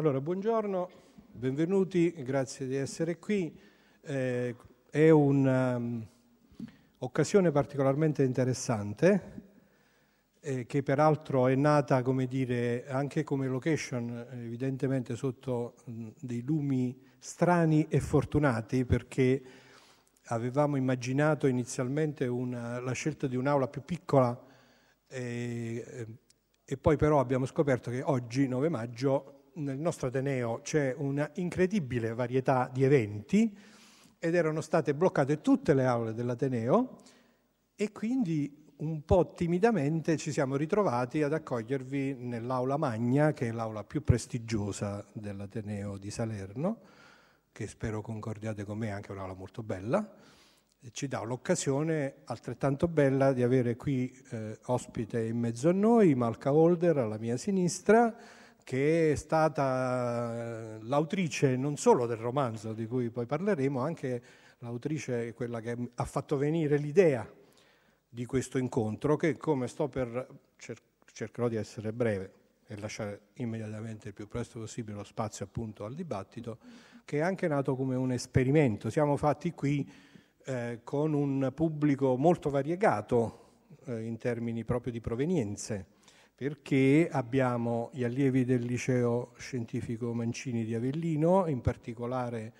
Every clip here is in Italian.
Allora, buongiorno, benvenuti, grazie di essere qui. Eh, è un'occasione um, particolarmente interessante eh, che peraltro è nata, come dire, anche come location, evidentemente sotto mh, dei lumi strani e fortunati perché avevamo immaginato inizialmente una, la scelta di un'aula più piccola eh, e poi però abbiamo scoperto che oggi, 9 maggio, nel nostro Ateneo c'è una incredibile varietà di eventi ed erano state bloccate tutte le aule dell'Ateneo e quindi un po' timidamente ci siamo ritrovati ad accogliervi nell'aula magna, che è l'aula più prestigiosa dell'Ateneo di Salerno, che spero concordiate con me, anche un'aula molto bella. E ci dà l'occasione altrettanto bella di avere qui eh, ospite in mezzo a noi Malca Holder alla mia sinistra, che è stata eh, l'autrice non solo del romanzo di cui poi parleremo, anche l'autrice quella che ha fatto venire l'idea di questo incontro, che come sto per cer- cercherò di essere breve e lasciare immediatamente il più presto possibile lo spazio appunto al dibattito, che è anche nato come un esperimento. Siamo fatti qui eh, con un pubblico molto variegato eh, in termini proprio di provenienze perché abbiamo gli allievi del liceo scientifico Mancini di Avellino, in particolare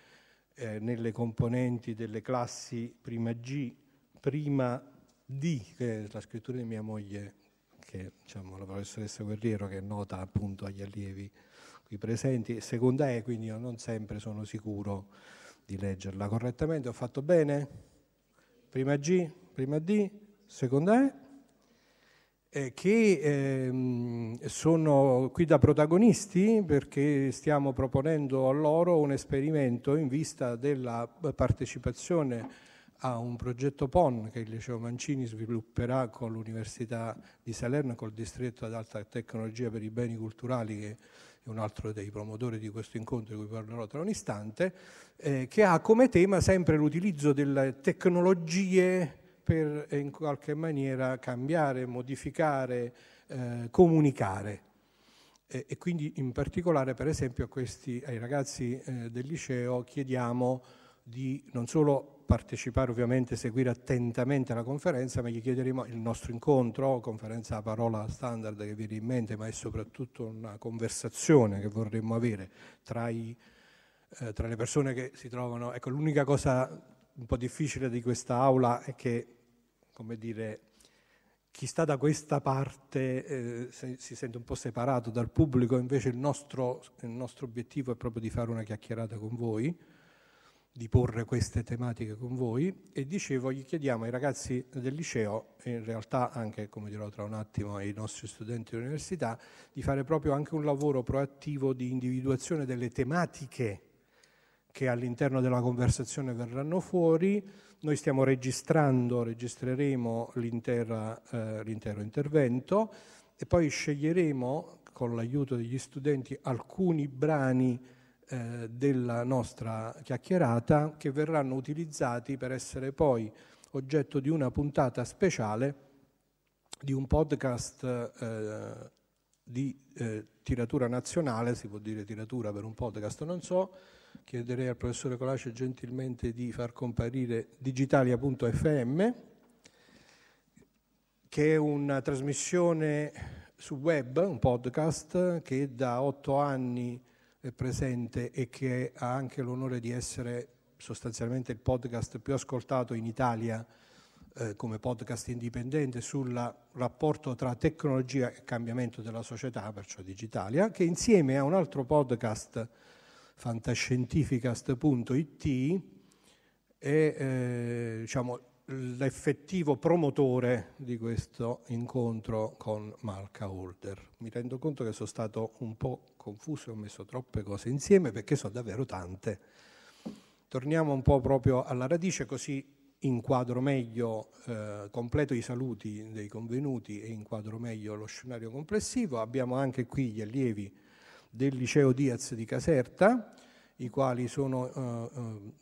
eh, nelle componenti delle classi prima G, prima D, che è la scrittura di mia moglie, che diciamo, la professoressa Guerriero, che è nota appunto agli allievi qui presenti, seconda E, quindi io non sempre sono sicuro di leggerla correttamente. Ho fatto bene? Prima G, prima D, seconda E eh, che ehm, sono qui da protagonisti perché stiamo proponendo a loro un esperimento in vista della partecipazione a un progetto PON che il Liceo Mancini svilupperà con l'Università di Salerno, col distretto ad alta tecnologia per i beni culturali, che è un altro dei promotori di questo incontro di cui parlerò tra un istante, eh, che ha come tema sempre l'utilizzo delle tecnologie per in qualche maniera cambiare, modificare, eh, comunicare. E, e, quindi in particolare per esempio questi, ai ragazzi eh, del liceo chiediamo di non solo partecipare ovviamente, seguire attentamente la conferenza, ma gli chiederemo il nostro incontro, conferenza a parola standard che viene in mente, ma è soprattutto una conversazione che vorremmo avere tra, i, eh, tra le persone che si trovano. Ecco, l'unica cosa un po' difficile di questa aula è che come dire, chi sta da questa parte eh, si sente un po' separato dal pubblico, invece il nostro, il nostro, obiettivo è proprio di fare una chiacchierata con voi, di porre queste tematiche con voi. E dicevo, gli chiediamo ai ragazzi del liceo e in realtà anche, come dirò tra un attimo, ai nostri studenti dell'università, di fare proprio anche un lavoro proattivo di individuazione delle tematiche che all'interno della conversazione verranno fuori, noi stiamo registrando, registreremo eh, l'intero intervento e poi sceglieremo con l'aiuto degli studenti alcuni brani eh, della nostra chiacchierata che verranno utilizzati per essere poi oggetto di una puntata speciale di un podcast eh, di eh, tiratura nazionale, si può dire tiratura per un podcast, non so, chiederei al professore Colace gentilmente di far comparire digitalia.fm, che è una trasmissione su web, un podcast che da otto anni è presente e che ha anche l'onore di essere sostanzialmente il podcast più ascoltato in Italia eh, come podcast indipendente sul rapporto tra tecnologia e cambiamento della società, perciò Digitalia, che insieme a un altro podcast fantascientificast.it è eh, diciamo, l'effettivo promotore di questo incontro con Malca Holder. Mi rendo conto che sono stato un po' confuso e ho messo troppe cose insieme perché sono davvero tante. Torniamo un po' proprio alla radice così inquadro meglio, eh, completo i saluti dei convenuti e inquadro meglio lo scenario complessivo. Abbiamo anche qui gli allievi del liceo Diaz di Caserta, i quali sono, eh, eh,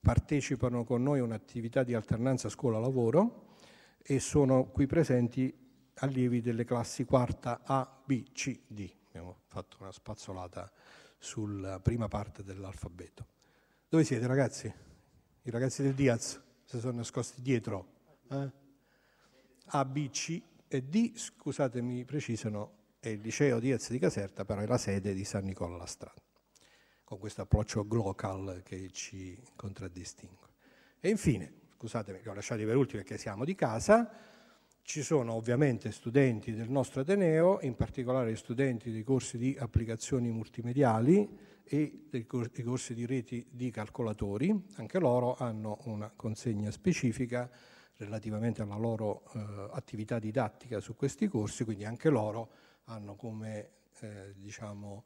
partecipano con noi a un'attività di alternanza scuola-lavoro e sono qui presenti allievi delle classi quarta A, B, C, D. abbiamo fatto una spazzolata sulla prima parte dell'alfabeto. Dove siete ragazzi? I ragazzi del Diaz si sono nascosti dietro. Eh? A, B, C e D, scusatemi, precisano, è il liceo Diaz di Caserta, però è la sede di San Nicola la Strada, con questo approccio glocal che ci contraddistingue. E infine, scusatemi, li ho lasciati per ultimi perché siamo di casa, ci sono ovviamente studenti del nostro Ateneo, in particolare studenti dei corsi di applicazioni multimediali e dei corsi di reti di calcolatori, anche loro hanno una consegna specifica relativamente alla loro eh, attività didattica su questi corsi, quindi anche loro hanno come eh, diciamo,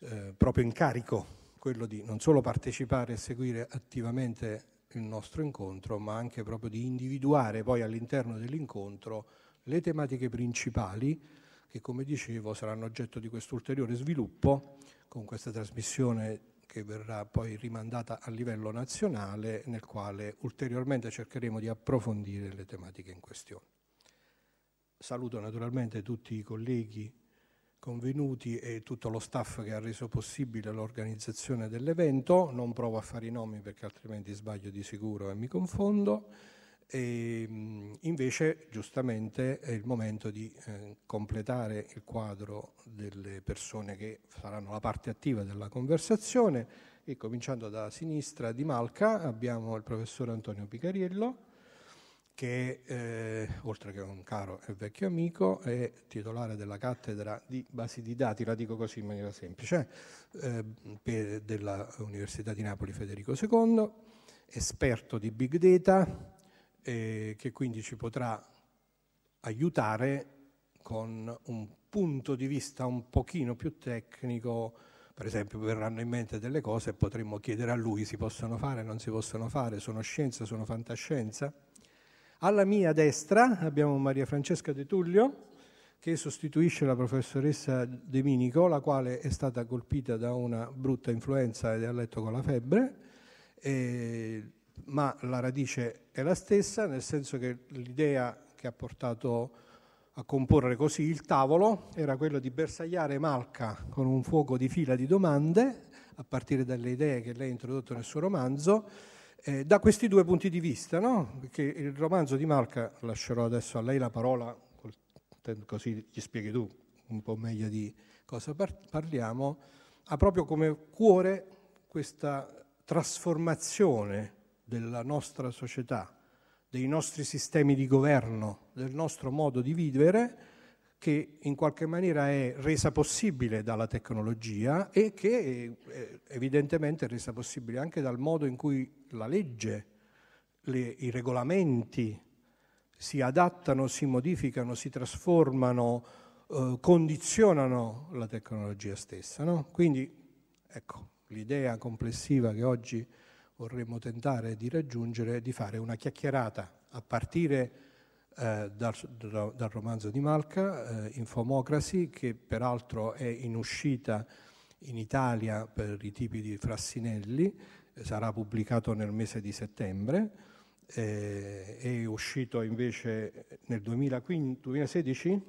eh, proprio incarico quello di non solo partecipare e seguire attivamente il nostro incontro, ma anche proprio di individuare poi all'interno dell'incontro le tematiche principali che, come dicevo, saranno oggetto di questo ulteriore sviluppo con questa trasmissione che verrà poi rimandata a livello nazionale, nel quale ulteriormente cercheremo di approfondire le tematiche in questione. Saluto naturalmente tutti i colleghi convenuti e tutto lo staff che ha reso possibile l'organizzazione dell'evento. Non provo a fare i nomi perché altrimenti sbaglio di sicuro e mi confondo. E, invece, giustamente, è il momento di eh, completare il quadro delle persone che saranno la parte attiva della conversazione. E cominciando da sinistra di Malca abbiamo il professore Antonio Picariello che eh, oltre che un caro e vecchio amico è titolare della cattedra di basi di dati, la dico così in maniera semplice, eh, dell'Università di Napoli Federico II, esperto di big data, eh, che quindi ci potrà aiutare con un punto di vista un pochino più tecnico, per esempio verranno in mente delle cose e potremmo chiedere a lui si possono fare, non si possono fare, sono scienza, sono fantascienza alla mia destra abbiamo Maria Francesca De Tullio, che sostituisce la professoressa De Minico, la quale è stata colpita da una brutta influenza ed è a letto con la febbre, eh, ma la radice è la stessa, nel senso che l'idea che ha portato a comporre così il tavolo era quella di bersagliare Malca con un fuoco di fila di domande, a partire dalle idee che lei ha introdotto nel suo romanzo, eh, da questi due punti di vista, no? Perché il romanzo di Malca, lascerò adesso a lei la parola, così gli spieghi tu un po' meglio di cosa parliamo, ha proprio come cuore questa trasformazione della nostra società, dei nostri sistemi di governo, del nostro modo di vivere, che in qualche maniera è resa possibile dalla tecnologia e che eh, evidentemente è resa possibile anche dal modo in cui la legge, le, i regolamenti si adattano, si modificano, si trasformano, eh, condizionano la tecnologia stessa. No? Quindi ecco, l'idea complessiva che oggi vorremmo tentare di raggiungere è di fare una chiacchierata a partire eh, dal, dal, romanzo di Malca, eh, Infomocracy, che peraltro è in uscita in Italia per i tipi di Frassinelli, eh, sarà pubblicato nel mese di settembre, eh, è uscito invece nel 2015, 2016,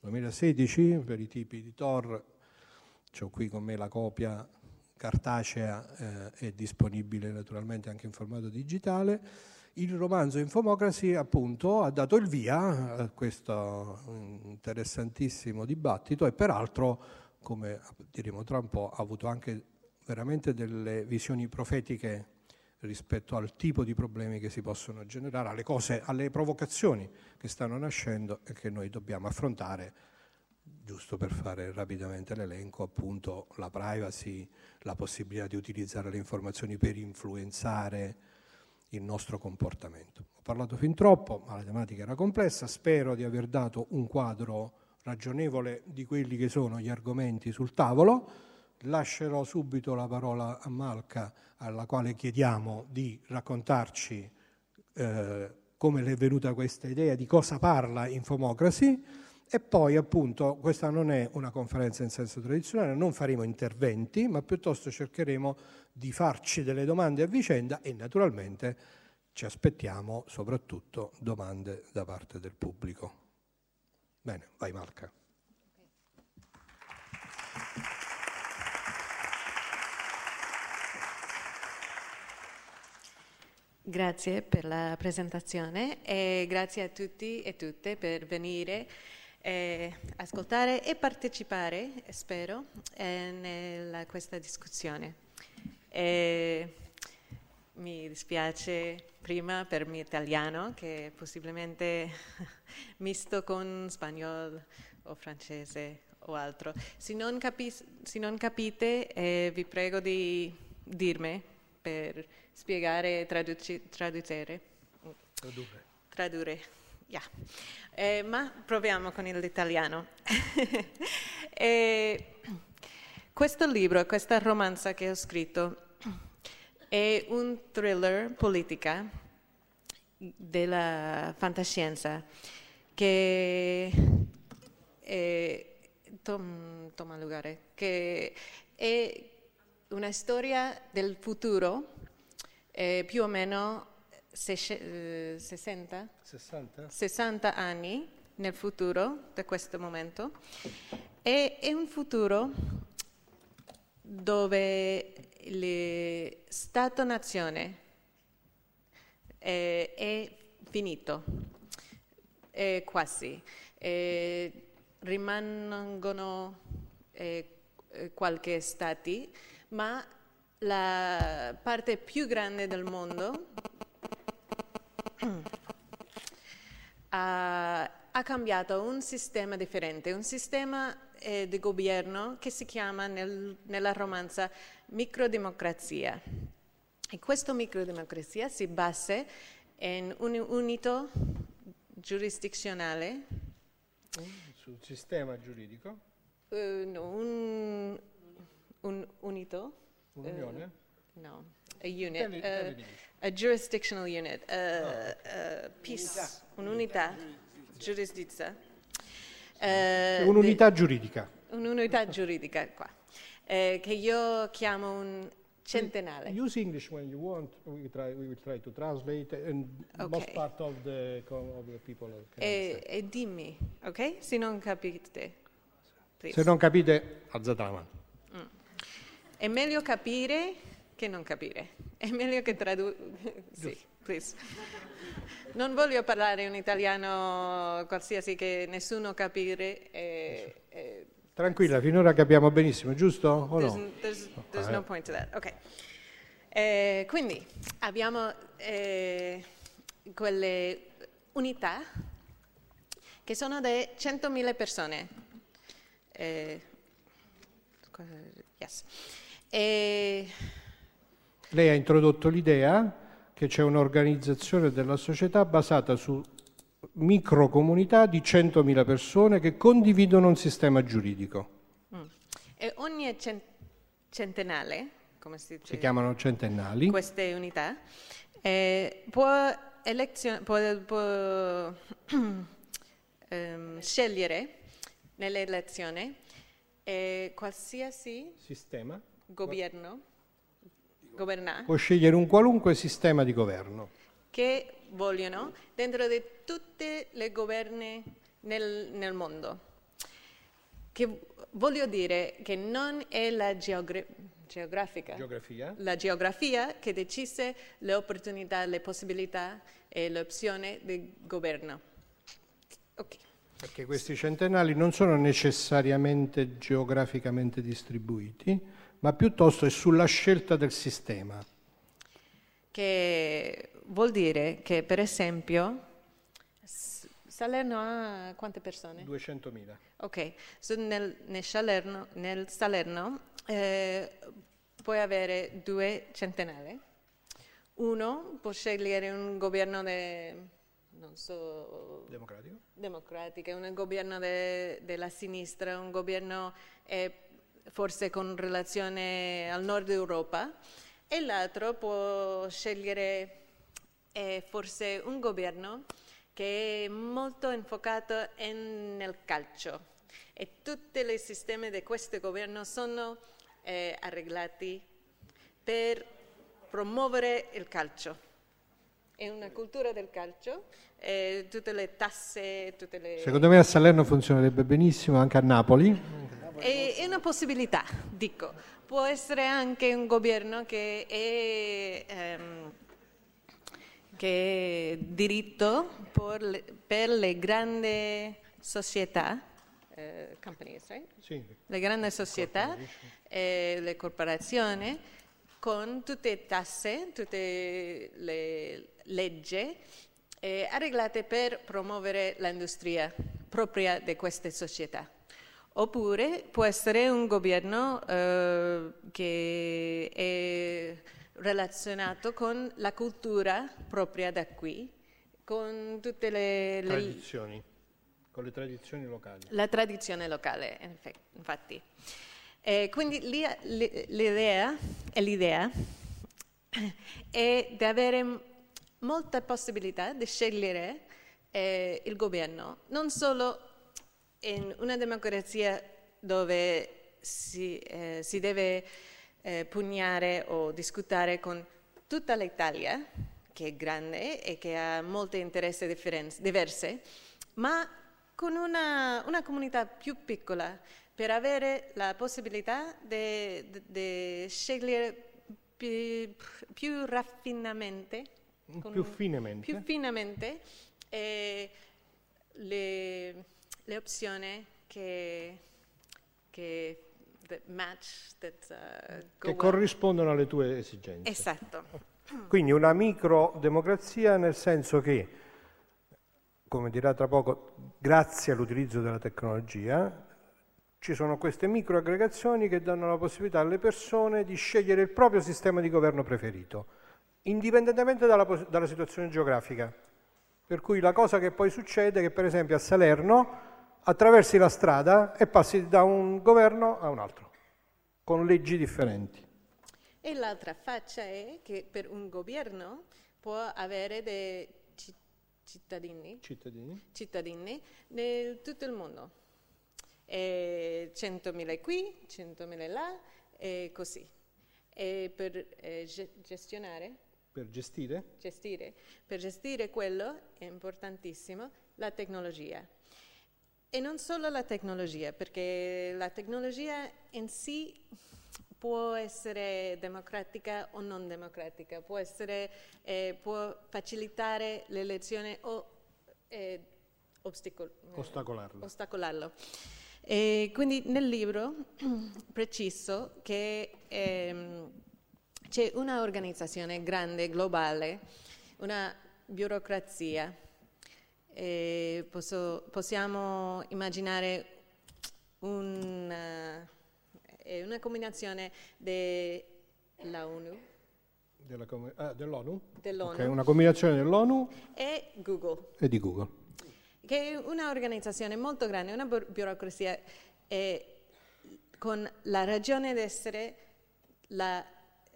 2016 per i tipi di Tor, ho qui con me la copia cartacea, eh, è disponibile naturalmente anche in formato digitale il romanzo Infomocracy appunto ha dato il via a questo interessantissimo dibattito e peraltro, come diremo tra un po', ha avuto anche veramente delle visioni profetiche rispetto al tipo di problemi che si possono generare, alle cose, alle provocazioni che stanno nascendo e che noi dobbiamo affrontare, giusto per fare rapidamente l'elenco, appunto la privacy, la possibilità di utilizzare le informazioni per influenzare il nostro comportamento. Ho parlato fin troppo, ma la tematica era complessa, spero di aver dato un quadro ragionevole di quelli che sono gli argomenti sul tavolo. Lascerò subito la parola a Malca, alla quale chiediamo di raccontarci eh, come le è venuta questa idea, di cosa parla Infomocracy e poi appunto questa non è una conferenza in senso tradizionale, non faremo interventi, ma piuttosto cercheremo di farci delle domande a vicenda e naturalmente ci aspettiamo soprattutto domande da parte del pubblico. Bene, vai Marca. Grazie per la presentazione e grazie a tutti e tutte per venire eh, ascoltare e partecipare, spero, eh, a questa discussione. E mi dispiace prima per il mio italiano, che è possibilmente misto con spagnolo o francese o altro. Se non, capi- se non capite, eh, vi prego di dirmi per spiegare e traduci- tradurre. Tradurre. Yeah. eh, ma proviamo con l'italiano. eh, questo libro, questa romanza che ho scritto, è un thriller politica della fantascienza che è, tom, toma lugar, che è una storia del futuro eh, più o meno 60, 60? 60 anni nel futuro da questo momento. E è un futuro dove lo Stato-nazione è, è finito, è quasi. È, rimangono eh, qualche stati, ma la parte più grande del mondo ha, ha, cambiato un sistema differente, un sistema eh, di governo che si chiama nel, nella romanza microdemocrazia. E questa microdemocrazia si basa in un unito giurisdizionale. Sul sistema giuridico? Uh, no, un, un unito Un'unione? Uh, no, a unit. Uh, a jurisdictional unit, uh, uh, peace, un'unità giurisdizia. Uh, un'unità giuridica. Un'unità giuridica qua, eh, che io chiamo un centenale. Use English when you want, we, try, we will try to translate, and okay. most part of the, of the people e, e dimmi, ok? Se non capite. Please. Se non capite, alzate la mano. È meglio capire che non capire. È meglio che tradurre. sì, please. Non voglio parlare un italiano qualsiasi che nessuno capire. Eh, eh, Tranquilla, finora capiamo benissimo, giusto o there's, no? There's, there's no point to that. Ok. Eh, quindi abbiamo eh, quelle unità che sono di 100.000 persone. Eh, yes. E... Lei ha introdotto l'idea che c'è un'organizzazione della società basata su microcomunità di 100.000 persone che condividono un sistema giuridico. Mm. E ogni centenale, come si dice? Si chiamano centennali. Queste unità eh, può, elezio- può, può ehm, scegliere nell'elezione eh, qualsiasi sistema governo, governare. Può scegliere un qualunque sistema di governo. Che vogliono dentro di tutte le governe nel, nel mondo. Che voglio dire che non è la geogra- geografica, geografia. la geografia che decise le opportunità, le possibilità e l'opzione del governo. Okay. Perché questi centenali non sono necessariamente geograficamente distribuiti, ma piuttosto è sulla scelta del sistema. Che vuol dire che, per esempio, Salerno ha quante persone? 200.000. Ok, so nel, nel, Salerno, nel Salerno eh, puoi avere due centenali. Uno può scegliere un governo de, non so, democratico, democratico un governo de, della sinistra, un governo eh, forse con relazione al nord Europa, e l'altro può scegliere eh, forse un governo che è molto infocato in, nel calcio e tutti i sistemi di questo governo sono eh, arreglati per promuovere il calcio. È una cultura del calcio, eh, tutte le tasse, tutte le... Secondo me a Salerno funzionerebbe benissimo, anche a Napoli. È, è una possibilità, dico. Può essere anche un governo che è, ehm, che è diritto per le, per le grandi società, eh, companies, right? Sì. le grandi società e le corporazioni con tutte le tasse, tutte le leggi eh, arreglate per promuovere l'industria propria di queste società. Oppure può essere un governo eh, che è relazionato con la cultura propria da qui, con tutte le, le Tradizioni, con le tradizioni locali. la tradizione locale, infatti. Eh, quindi l'idea, è l'idea è di avere m- molta possibilità di scegliere eh, il governo, non solo in una democrazia dove si, eh, si deve eh, pugnare o discutere con tutta l'Italia, che è grande e che ha molti interessi diversi, ma con una, una comunità più piccola per avere la possibilità di scegliere più, più raffinamente, Più finemente. più finemente eh, le, le opzioni che, che that match, that, uh, Che well. corrispondono alle tue esigenze. Esatto. Quindi una microdemocrazia nel senso che, come dirà tra poco, grazie all'utilizzo della tecnologia, ci sono queste microaggregazioni che danno la possibilità alle persone di scegliere il proprio sistema di governo preferito, indipendentemente dalla, dalla situazione geografica. Per cui la cosa che poi succede è che per esempio a Salerno attraversi la strada e passi da un governo a un altro, con leggi differenti. E l'altra faccia è che per un governo può avere dei ci- cittadini, Cittadini? cittadini nel tutto il mondo. E 100.000 qui, 100.000 là e così. E per eh, ge- gestionare, Per gestire? gestire, per gestire quello è importantissimo la tecnologia. E non solo la tecnologia, perché la tecnologia in sé può essere democratica o non democratica, può, essere, eh, può facilitare l'elezione o eh, obstacol- Ostacolarlo. ostacolarlo. E quindi nel libro preciso che ehm, c'è una organizzazione grande, globale, una burocrazia. E posso- possiamo immaginare una, è una combinazione della ONU, Della com- ah, dell'ONU? dell'ONU Ok, una combinazione dell'ONU e Google. e di Google. che è un'organizzazione molto grande, una bu- burocrazia eh, con la ragione d'essere la,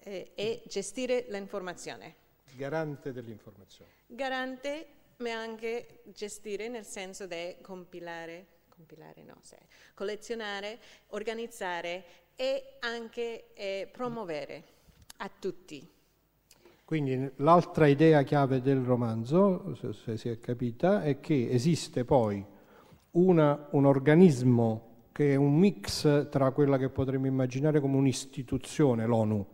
eh, e gestire l'informazione. Garante dell'informazione. Garante, ma anche gestire nel senso di compilare, compilare no, se- collezionare, organizzare e anche eh, promuovere a tutti. Quindi l'altra idea chiave del romanzo, se, se si è capita, è che esiste poi una- un organismo che è un mix tra quella che potremmo immaginare come un'istituzione, l'ONU,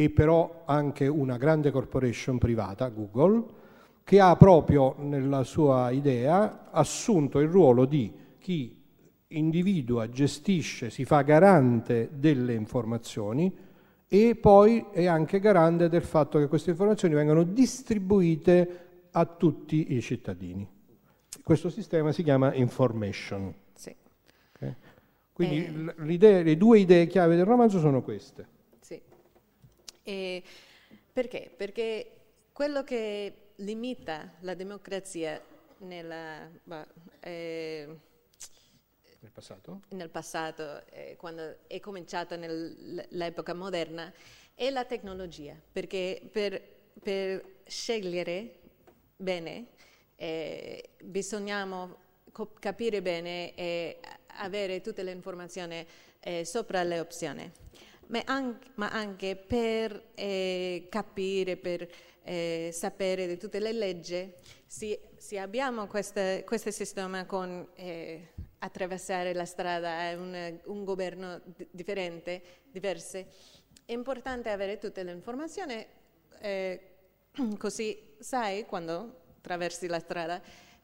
e però anche una grande corporation privata, Google, che ha proprio nella sua idea assunto il ruolo di chi individua, gestisce, si fa garante delle informazioni e poi è anche garante del fatto che queste informazioni vengano distribuite a tutti i cittadini. Questo sistema si chiama information. Sì, ok? Quindi Eh. le due idee chiave del romanzo sono queste. E perché? Perché quello che limita la democrazia nella, eh, Nel passato? nel passato, eh, quando è cominciata nell'epoca moderna, è la tecnologia, perché per, per scegliere bene eh, bisogniamo co- capire bene e avere tutte le informazioni eh, sopra le opzioni, ma anche, ma anche per eh, capire, per eh, sapere di tutte le leggi, se, se abbiamo questa- questo sistema con eh, attraversare la strada a un, un governo di- differente, diverse, è importante avere tutte le informazioni eh, così sai quando attraversi la strada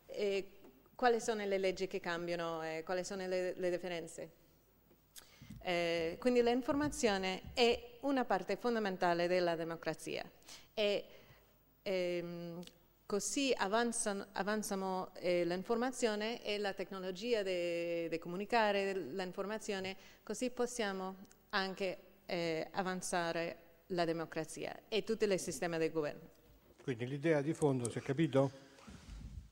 eh, quali sono le leggi che cambiano e quali sono le, le differenze. Eh, quindi l'informazione è una parte fondamentale della democrazia e ehm, così avanzano, avanzano eh, l'informazione e la tecnologia di comunicare l'informazione, così possiamo anche eh, avanzare la democrazia e tutti i sistemi di governo. Quindi l'idea di fondo, si è capito?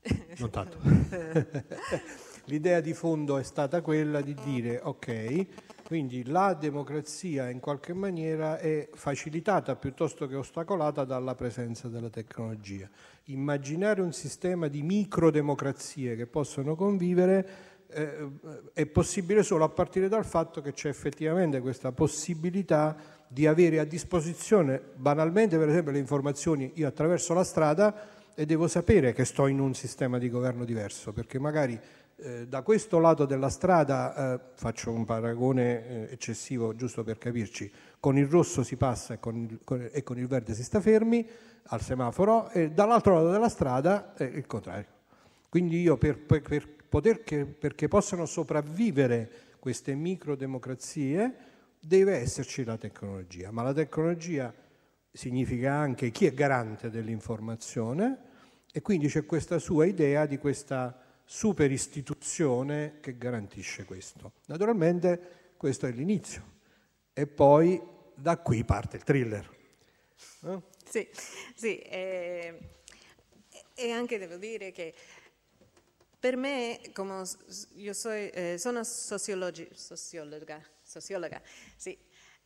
Non tanto. l'idea di fondo è stata quella di dire ok, quindi la democrazia in qualche maniera è facilitata piuttosto che ostacolata dalla presenza della tecnologia. Immaginare un sistema di microdemocrazie che possono convivere eh, è possibile solo a partire dal fatto che c'è effettivamente questa possibilità di avere a disposizione banalmente per esempio le informazioni io attraverso la strada e devo sapere che sto in un sistema di governo diverso perché magari eh, da questo lato della strada, eh, faccio un paragone eh, eccessivo giusto per capirci, con il rosso si passa e con il, con, e con il verde si sta fermi al semaforo e dall'altro lato della strada è il contrario. Quindi io per, per, per poter che, perché possano sopravvivere queste microdemocrazie deve esserci la tecnologia, ma la tecnologia significa anche chi è garante dell'informazione e quindi c'è questa sua idea di questa super istituzione che garantisce questo. Naturalmente questo è l'inizio e poi da qui parte il thriller. Eh? Sì, sì eh, e anche devo dire che per me, come io so, eh, sono sociologi, sociologa, sociologa sì,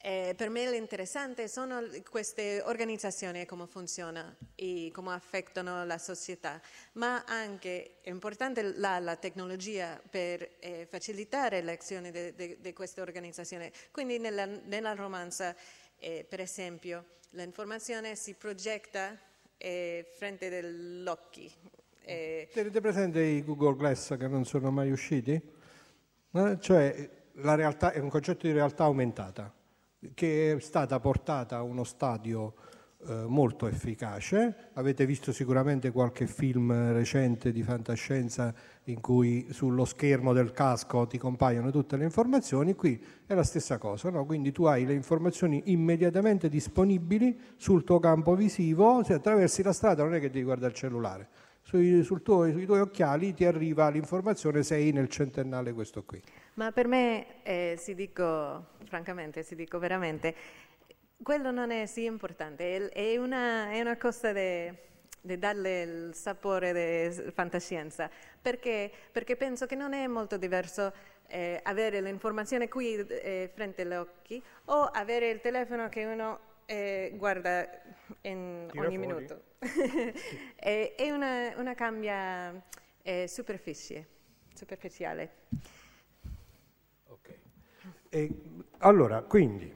eh, per me l'interessante sono queste organizzazioni e come funzionano e come affettano la società, ma anche è importante la, la tecnologia per eh, facilitare l'azione di queste organizzazioni. Quindi nella, nella romanza, eh, per esempio, l'informazione si progetta eh, frente agli occhi. Eh. Tenete presente i Google Glass che non sono mai usciti? Eh, cioè la realtà è un concetto di realtà aumentata che è stata portata a uno stadio eh, molto efficace. Avete visto sicuramente qualche film recente di fantascienza in cui sullo schermo del casco ti compaiono tutte le informazioni, qui è la stessa cosa, no? quindi tu hai le informazioni immediatamente disponibili sul tuo campo visivo, se attraversi la strada non è che devi guardare il cellulare, sui, tuo, sui tuoi occhiali ti arriva l'informazione, sei nel centennale questo qui. Ma per me, eh, si dico francamente, si dico veramente, quello non è sì importante, è una, è una cosa di darle il sapore di fantascienza, perché, perché, penso che non è molto diverso eh, avere l'informazione qui eh, frente agli occhi o avere il telefono che uno eh, guarda in Tira ogni fuori. minuto. è, una, una cambia eh, superficie, superficiale. E, allora, quindi,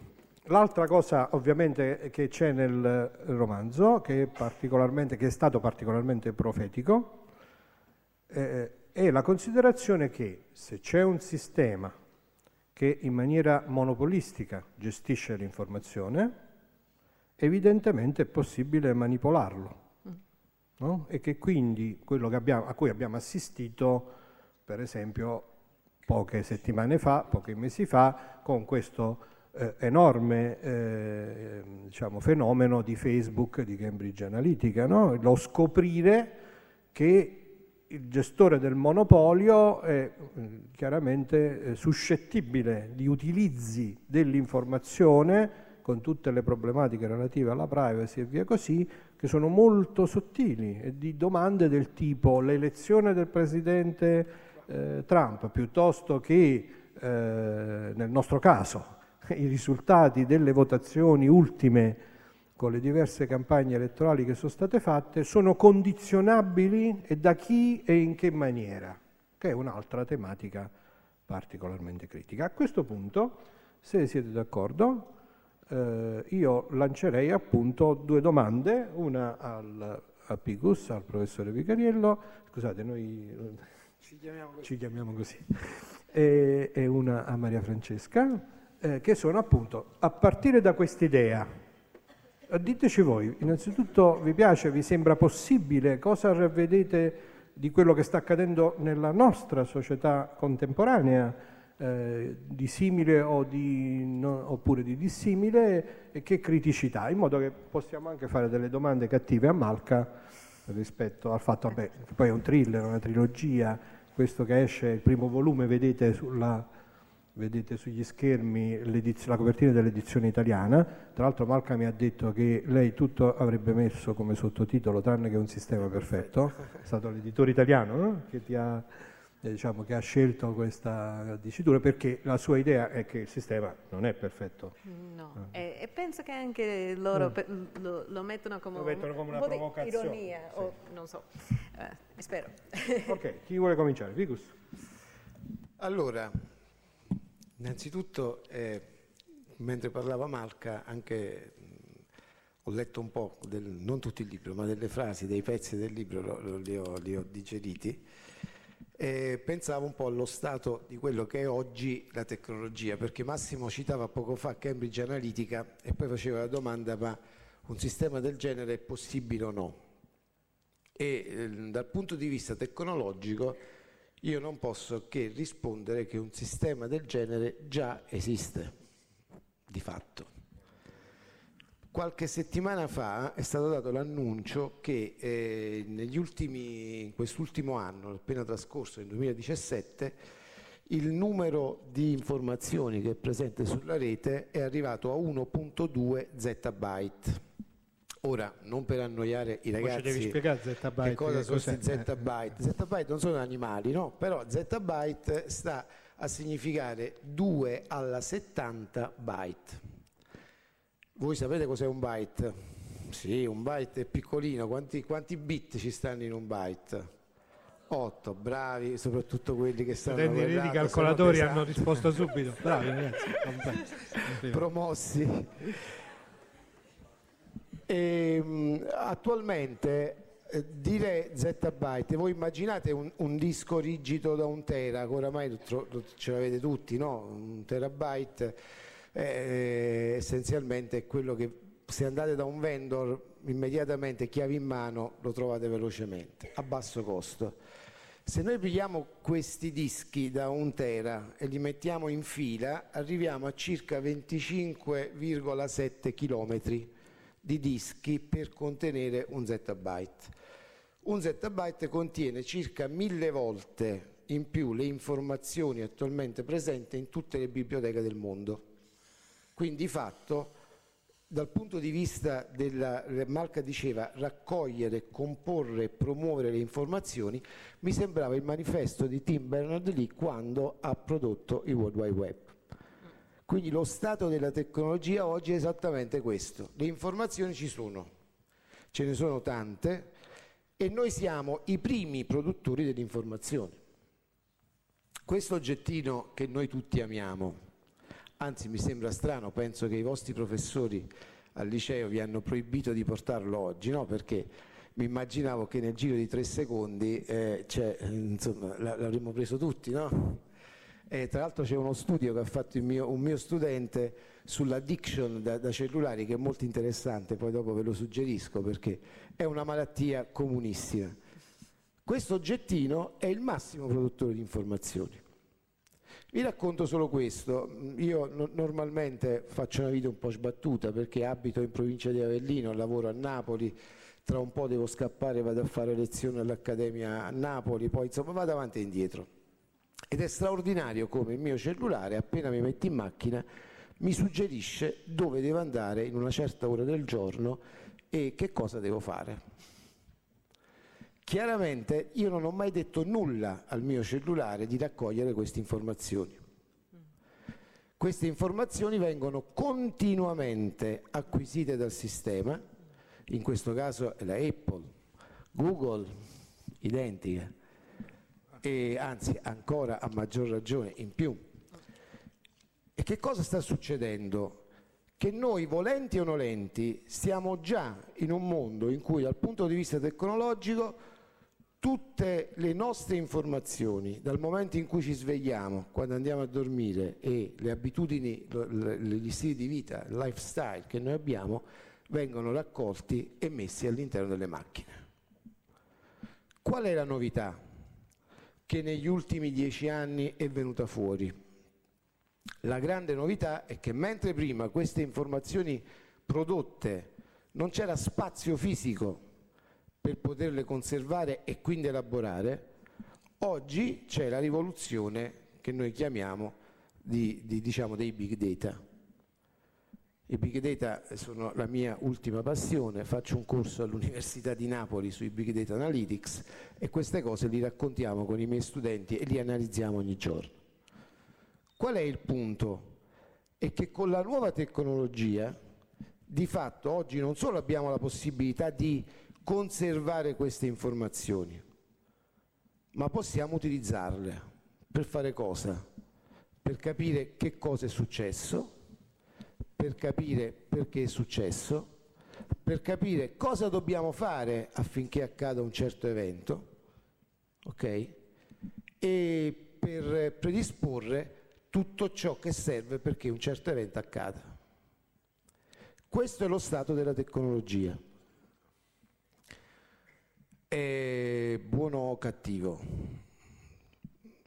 l'altra cosa ovviamente che c'è nel romanzo, che è, che è stato particolarmente profetico, eh, è la considerazione che se c'è un sistema che in maniera monopolistica gestisce l'informazione, evidentemente è possibile manipolarlo. No? E che quindi quello che abbiamo, a cui abbiamo assistito, per esempio, poche settimane fa, pochi mesi fa, con questo eh, enorme eh, diciamo, fenomeno di Facebook, di Cambridge Analytica, no? lo scoprire che il gestore del monopolio è chiaramente eh, suscettibile di utilizzi dell'informazione con tutte le problematiche relative alla privacy e via così, che sono molto sottili e di domande del tipo l'elezione del presidente eh, Trump piuttosto che eh, nel nostro caso i risultati delle votazioni ultime con le diverse campagne elettorali che sono state fatte sono condizionabili e da chi e in che maniera, che è un'altra tematica particolarmente critica. A questo punto, se siete d'accordo, eh, io lancerei appunto due domande, una al, a Picus, al professore Vicariello, scusate, noi ci chiamiamo così, ci chiamiamo così. E, e, una a Maria Francesca, eh, che sono appunto, a partire da quest'idea, diteci voi, innanzitutto vi piace, vi sembra possibile, cosa vedete di quello che sta accadendo nella nostra società contemporanea, eh, di simile o di, no, oppure di dissimile, e che criticità, in modo che possiamo anche fare delle domande cattive a Malca rispetto al fatto vabbè, che poi è un thriller, una trilogia, questo che esce, il primo volume, vedete, sulla, vedete sugli schermi la copertina dell'edizione italiana, tra l'altro Malca mi ha detto che lei tutto avrebbe messo come sottotitolo tranne che un sistema perfetto, è stato l'editore italiano no? che ti ha diciamo, che ha scelto questa dicitura perché la sua idea è che il sistema non è perfetto. No, ah. e, e, penso che anche loro mm. pe, lo, lo, mettono come, lo mettono come un, una provocazione. ironia, sì. o non so, eh, spero. ok, chi vuole cominciare? Vicus. Allora, innanzitutto, eh, mentre parlava Malca, anche ho letto un po', del, non tutto il libro, ma delle frasi, dei pezzi del libro, lo, lo, li, ho, li ho digeriti e pensavo un po' allo stato di quello che è oggi la tecnologia, perché Massimo citava poco fa Cambridge Analytica e poi faceva la domanda ma un sistema del genere è possibile o no? E eh, dal punto di vista tecnologico io non posso che rispondere che un sistema del genere già esiste, di fatto. Qualche settimana fa è stato dato l'annuncio che eh, negli ultimi, in quest'ultimo anno, appena trascorso nel 2017, il numero di informazioni che è presente sulla rete è arrivato a 1.2 zettabyte. Ora, non per annoiare i ragazzi, devi spiegare zettabyte, che cosa sono questi zettabyte? Zettabyte non sono animali, no? Però zettabyte sta a significare 2 alla 70 byte. Voi sapete cos'è un byte? Sì, un byte è piccolino, quanti, quanti bit ci stanno in un byte? 8, bravi, soprattutto quelli che stanno Studenti i calcolatori hanno risposto subito. Bravi ragazzi. Promossi. E, um, attualmente eh, dire zettabyte, voi immaginate un, un, disco rigido da un tera, che oramai ce l'avete tutti, no? Un terabyte eh, essenzialmente è quello che se andate da un vendor immediatamente chiavi in mano lo trovate velocemente a basso costo. Se noi pigliamo questi dischi da un tera e li mettiamo in fila arriviamo a circa 25,7 km di dischi per contenere un zettabyte. Un zettabyte contiene circa mille volte in più le informazioni attualmente presenti in tutte le biblioteche del mondo quindi di fatto dal punto di vista della Marca diceva raccogliere, comporre e promuovere le informazioni, mi sembrava il manifesto di Tim Bernard-Lee quando ha prodotto il World Wide Web. Quindi lo stato della tecnologia oggi è esattamente questo. Le informazioni ci sono, ce ne sono tante e noi siamo i primi produttori delle informazioni. Questo oggettino che noi tutti amiamo, anzi mi sembra strano, penso che i vostri professori al liceo vi hanno proibito di portarlo oggi, no? perché mi immaginavo che nel giro di tre secondi eh, insomma, l'avremmo preso tutti, no? E tra l'altro c'è uno studio che ha fatto mio, un mio studente sull'addiction da, da, cellulari che è molto interessante, poi dopo ve lo suggerisco perché è una malattia comunissima. Questo oggettino è il massimo produttore di informazioni. Vi racconto solo questo, io no, normalmente faccio una vita un po' sbattuta perché abito in provincia di Avellino, lavoro a Napoli, tra un po' devo scappare, vado a fare lezioni all'Accademia a Napoli, poi insomma vado avanti e indietro. Ed è straordinario come il mio cellulare, appena mi metto in macchina, mi suggerisce dove devo andare in una certa ora del giorno e che cosa devo fare. Chiaramente io non ho mai detto nulla al mio cellulare di raccogliere queste informazioni. Queste informazioni vengono continuamente acquisite dal sistema, in questo caso è la Apple, Google, identica, e anzi ancora a maggior ragione in più. E che cosa sta succedendo? Che noi, volenti o nolenti, stiamo già in un mondo in cui dal punto di vista tecnologico tutte le nostre informazioni dal momento in cui ci svegliamo, quando andiamo a dormire e le abitudini, gli stili di vita, il lifestyle che noi abbiamo, vengono raccolti e messi all'interno delle macchine. Qual è la novità che negli ultimi dieci anni è venuta fuori? La grande novità è che mentre prima queste informazioni prodotte non c'era spazio fisico per poterle conservare e quindi elaborare, oggi c'è la rivoluzione che noi chiamiamo di, di, diciamo, dei big data. I big data sono la mia ultima passione, faccio un corso all'Università di Napoli sui big data analytics e queste cose li raccontiamo con i miei studenti e li analizziamo ogni giorno. Qual è il punto? È che con la nuova tecnologia di fatto oggi non solo abbiamo la possibilità di conservare queste informazioni, ma possiamo utilizzarle per fare cosa? Per capire che cosa è successo, per capire perché è successo, per capire cosa dobbiamo fare affinché accada un certo evento, ok? E per predisporre tutto ciò che serve perché un certo evento accada. Questo è lo stato della tecnologia. È buono o cattivo?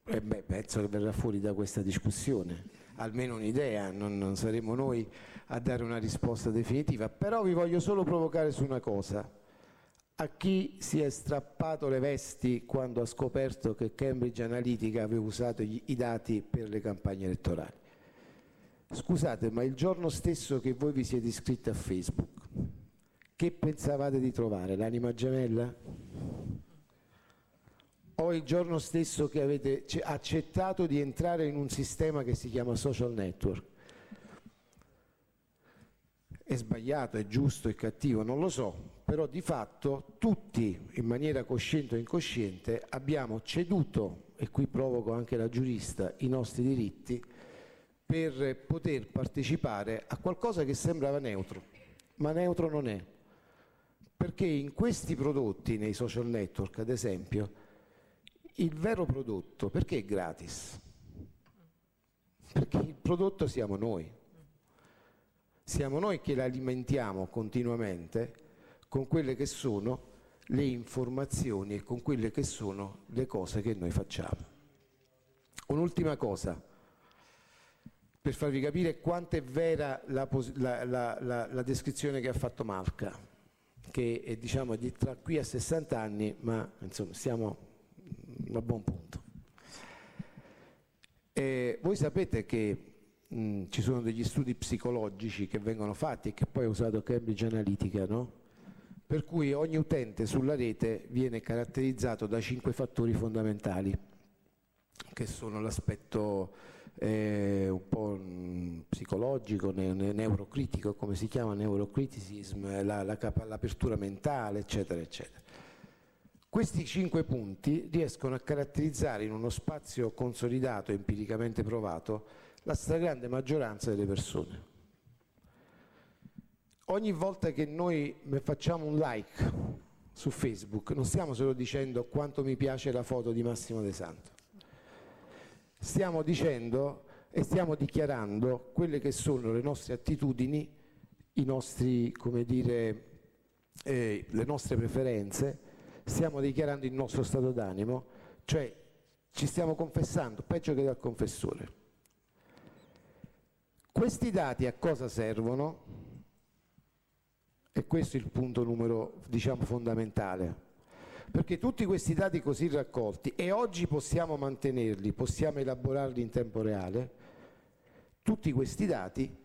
Eh beh, penso che verrà fuori da questa discussione, almeno un'idea, non, non saremo noi a dare una risposta definitiva, però vi voglio solo provocare su una cosa. A chi si è strappato le vesti quando ha scoperto che Cambridge Analytica aveva usato gli, i dati per le campagne elettorali? Scusate, ma il giorno stesso che voi vi siete iscritti a Facebook, che pensavate di trovare? L'anima gemella? O il giorno stesso che avete accettato di entrare in un sistema che si chiama social network? È sbagliato, è giusto, è cattivo, non lo so, però di fatto tutti, in maniera cosciente o incosciente, abbiamo ceduto, e qui provoco anche la giurista, i nostri diritti per poter partecipare a qualcosa che sembrava neutro, ma neutro non è perché in questi prodotti, nei social network ad esempio, il vero prodotto, perché è gratis? Perché il prodotto siamo noi. Siamo noi che l'alimentiamo continuamente con quelle che sono le informazioni e con quelle che sono le cose che noi facciamo. Un'ultima cosa, per farvi capire quanto è vera la, la, la, la descrizione che ha fatto Malca che è diciamo di tra qui a 60 anni, ma insomma siamo a buon punto. E voi sapete che mh, ci sono degli studi psicologici che vengono fatti e che poi ha usato Cambridge Analytica, no? per cui ogni utente sulla rete viene caratterizzato da cinque fattori fondamentali, che sono l'aspetto eh, un po' psicologico, ne, ne, neurocritico, come si chiama neurocriticism, la, la, l'apertura mentale, eccetera, eccetera. Questi cinque punti riescono a caratterizzare in uno spazio consolidato empiricamente provato la stragrande maggioranza delle persone. Ogni volta che noi facciamo un like su Facebook non stiamo solo dicendo quanto mi piace la foto di Massimo De Santo, stiamo dicendo e stiamo dichiarando quelle che sono le nostre attitudini, nostri, dire, eh, le nostre preferenze, stiamo dichiarando il nostro stato d'animo, cioè ci stiamo confessando, peggio che dal confessore. Questi dati a cosa servono? E questo è il punto numero, diciamo, fondamentale perché tutti questi dati così raccolti, e oggi possiamo mantenerli, possiamo elaborarli in tempo reale, tutti questi dati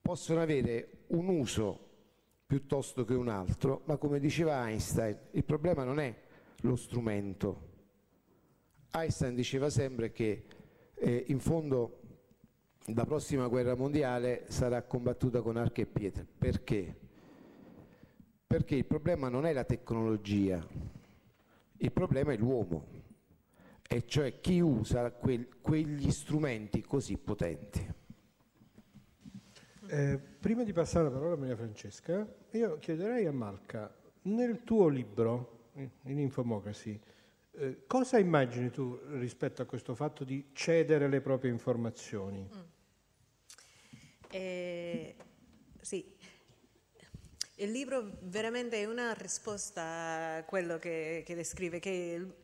possono avere un uso piuttosto che un altro, ma come diceva Einstein, il problema non è lo strumento. Einstein diceva sempre che eh, in fondo la prossima guerra mondiale sarà combattuta con archi e pietre. Perché? Perché il problema non è la tecnologia, il problema è l'uomo, e cioè chi usa quel, quegli strumenti così potenti. Eh, prima di passare la parola a Maria Francesca, io chiederei a Malca, nel tuo libro, in Infomocracy, eh, cosa immagini tu rispetto a questo fatto di cedere le proprie informazioni? Mm. Eh, sì, il libro veramente è una risposta a quello che, che descrive, che,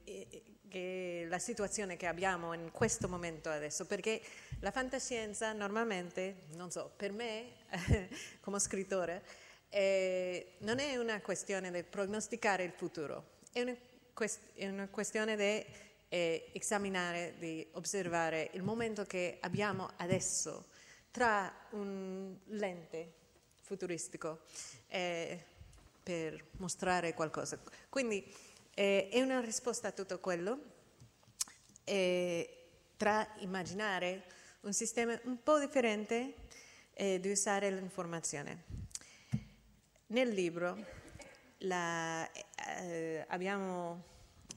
che la situazione che abbiamo in questo momento adesso, perché la fantascienza normalmente, non so, per me come scrittore, eh, non è una questione di prognosticare il futuro, è una, quest- è una questione di eh, esaminare, di osservare il momento che abbiamo adesso tra un lente futuristico eh, per mostrare qualcosa. Quindi eh, è una risposta a tutto quello eh, tra immaginare un sistema un po' differente eh, di usare l'informazione. Nel libro la, eh, abbiamo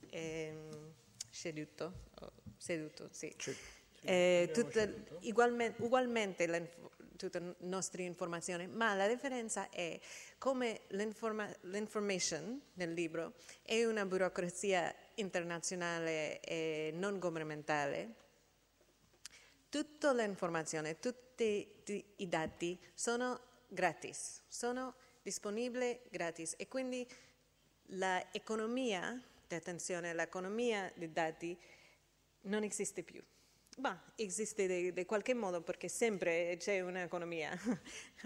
ehm, seduto, seduto sì. Eh, tutte, ugualmente, ugualmente tutte le nostre informazioni, ma la differenza è come l'information nel libro è una burocrazia internazionale e non governamentale, tutta l'informazione, tutti i dati sono gratis, sono disponibili gratis e quindi l'economia, attenzione, l'economia dei dati non esiste più. Ma esiste in qualche modo perché sempre c'è un'economia,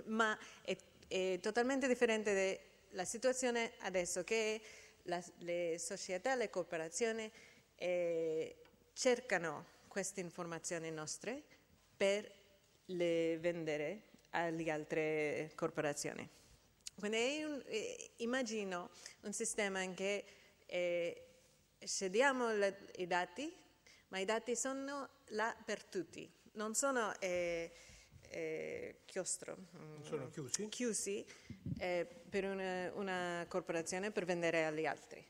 ma è, è, totalmente differente dalla situazione adesso che la, le società, le corporazioni eh, cercano queste informazioni nostre per le vendere alle altre corporazioni. Quindi un, eh, immagino un sistema in cui eh, cediamo le, i dati ma i dati sono là per tutti, non sono eh, eh, chiostro, non sono chiusi, chiusi eh, per una, una, corporazione per vendere agli altri.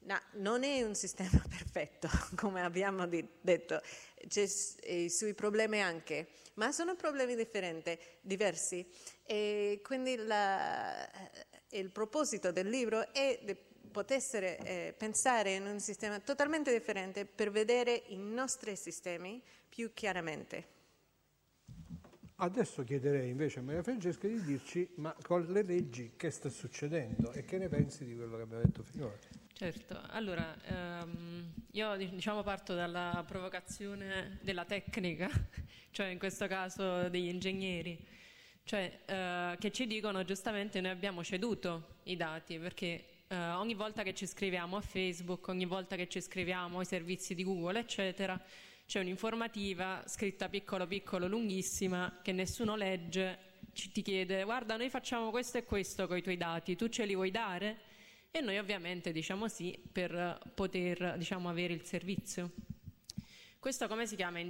No, non è un sistema perfetto, come abbiamo detto, c'è i suoi problemi anche, ma sono problemi differenti, diversi. E quindi la, il proposito del libro è di potessero eh, pensare in un sistema totalmente differente per vedere i nostri sistemi più chiaramente. Adesso chiederei invece a Maria Francesca di dirci, ma con le leggi che sta succedendo e che ne pensi di quello che abbiamo detto finora? Certo, allora ehm, io diciamo parto dalla provocazione della tecnica, cioè in questo caso degli ingegneri, cioè eh, che ci dicono giustamente noi abbiamo ceduto i dati perché eh, ogni volta che ci scriviamo a Facebook, ogni volta che ci scriviamo ai servizi di Google, eccetera, c'è un'informativa scritta piccolo piccolo lunghissima che nessuno legge, ci ti chiede guarda noi facciamo questo e questo con i tuoi dati, tu ce li vuoi dare? E noi ovviamente diciamo sì per poter diciamo, avere il servizio. Questo come si chiama in,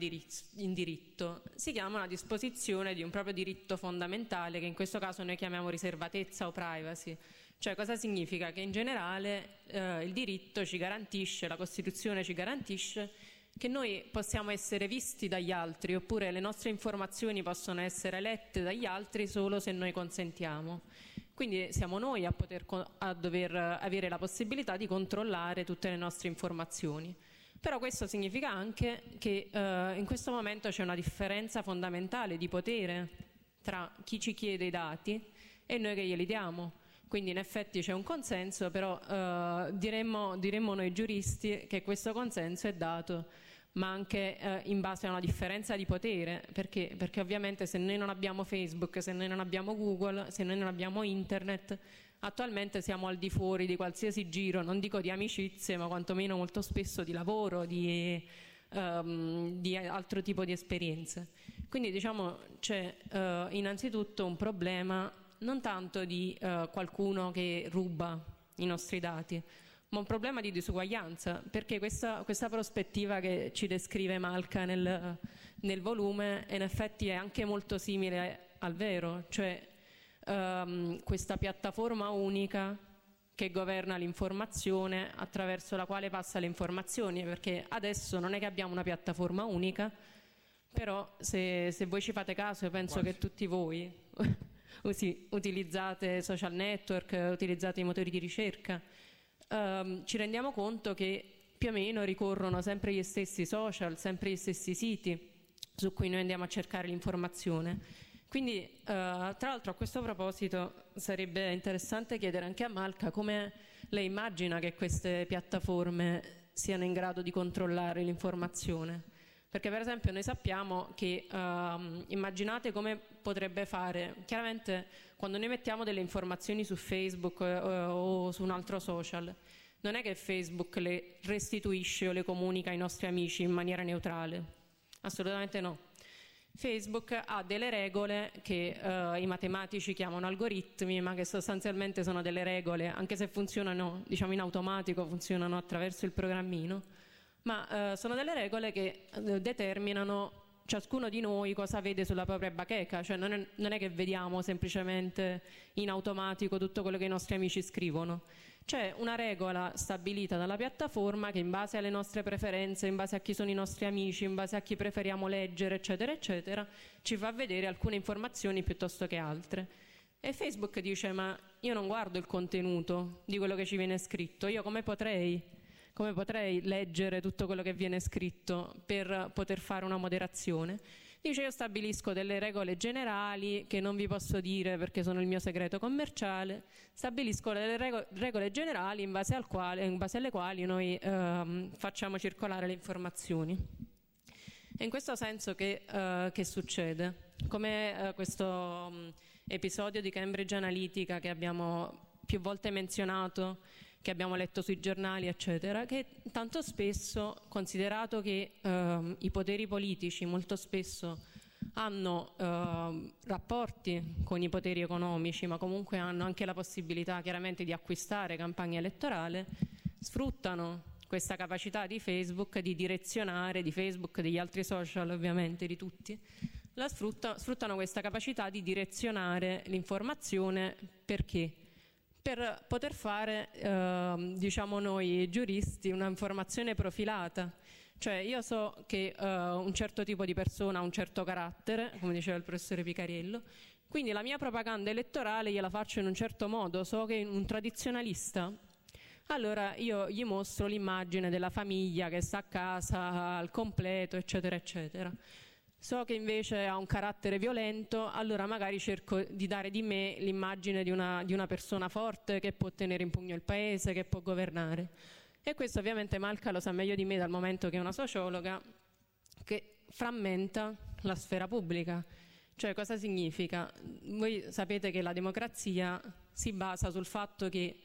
in diritto? Si chiama una disposizione di un proprio diritto fondamentale che in questo caso noi chiamiamo riservatezza o privacy. Cioè cosa significa? Che in generale eh, il diritto ci garantisce, la Costituzione ci garantisce che noi possiamo essere visti dagli altri oppure le nostre informazioni possono essere lette dagli altri solo se noi consentiamo. Quindi siamo noi a, poter, a dover avere la possibilità di controllare tutte le nostre informazioni. Però questo significa anche che eh, in questo momento c'è una differenza fondamentale di potere tra chi ci chiede i dati e noi che glieli diamo. Quindi in effetti c'è un consenso, però eh, diremmo, diremmo, noi giuristi che questo consenso è dato, ma anche eh, in base a una differenza di potere, perché? perché ovviamente se noi non abbiamo Facebook, se noi non abbiamo Google, se noi non abbiamo Internet, attualmente siamo al di fuori di qualsiasi giro, non dico di amicizie, ma quantomeno molto spesso di lavoro, di, um, di altro tipo di esperienze. Quindi diciamo c'è uh, innanzitutto un problema non tanto di uh, qualcuno che ruba i nostri dati, ma un problema di disuguaglianza, perché questa, questa prospettiva che ci descrive Malca nel, nel, volume in effetti è anche molto simile al vero, cioè um, questa piattaforma unica che governa l'informazione attraverso la quale passa le informazioni, perché adesso non è che abbiamo una piattaforma unica, però se, se voi ci fate caso, io penso Quasi. che tutti voi utilizzate social network, utilizzate i motori di ricerca, um, ci rendiamo conto che più o meno ricorrono sempre gli stessi social, sempre gli stessi siti su cui noi andiamo a cercare l'informazione. Quindi, eh, tra l'altro, a questo proposito sarebbe interessante chiedere anche a Malca come lei immagina che queste piattaforme siano in grado di controllare l'informazione. Perché per esempio noi sappiamo che uh, immaginate come potrebbe fare, chiaramente quando noi mettiamo delle informazioni su Facebook uh, o su un altro social, non è che Facebook le restituisce o le comunica ai nostri amici in maniera neutrale, assolutamente no. Facebook ha delle regole che uh, i matematici chiamano algoritmi, ma che sostanzialmente sono delle regole, anche se funzionano diciamo, in automatico, funzionano attraverso il programmino, ma uh, sono delle regole che uh, determinano ciascuno di noi cosa vede sulla propria bacheca, cioè non è, non è che vediamo semplicemente in automatico tutto quello che i nostri amici scrivono c'è una regola stabilita dalla piattaforma che in base alle nostre preferenze, in base a chi sono i nostri amici, in base a chi preferiamo leggere, eccetera, eccetera, ci fa vedere alcune informazioni piuttosto che altre. E Facebook dice ma io non guardo il contenuto di quello che ci viene scritto, io come potrei, come potrei leggere tutto quello che viene scritto per poter fare una moderazione? Dice io stabilisco delle regole generali che non vi posso dire perché sono il mio segreto commerciale, stabilisco delle regole generali in base, quale, in base alle quali noi ehm, facciamo circolare le informazioni. È in questo senso che, eh, che succede. Come eh, questo um, episodio di Cambridge Analytica che abbiamo più volte menzionato, che abbiamo letto sui giornali, eccetera, che tanto spesso, considerato che eh, i poteri politici molto spesso hanno eh, rapporti con i poteri economici, ma comunque hanno anche la possibilità chiaramente di acquistare campagna elettorale, sfruttano questa capacità di Facebook di direzionare, di Facebook, degli altri social ovviamente, di tutti, sfrutta, sfruttano questa capacità di direzionare l'informazione perché? Per poter fare, eh, diciamo noi giuristi, un'informazione profilata. Cioè io so che uh, un certo tipo di persona ha un certo carattere, come diceva il professore Picariello, quindi la mia propaganda elettorale gliela faccio in un certo modo, so che un tradizionalista allora io gli mostro l'immagine della famiglia che sta a casa al completo, eccetera, eccetera. So che invece ha un carattere violento, allora magari cerco di dare di me l'immagine di una, di una persona forte che può tenere in pugno il paese, che può governare. E questo ovviamente Malca lo sa meglio di me dal momento che è una sociologa che frammenta la sfera pubblica. Cioè cosa significa? Voi sapete che la democrazia si basa sul fatto che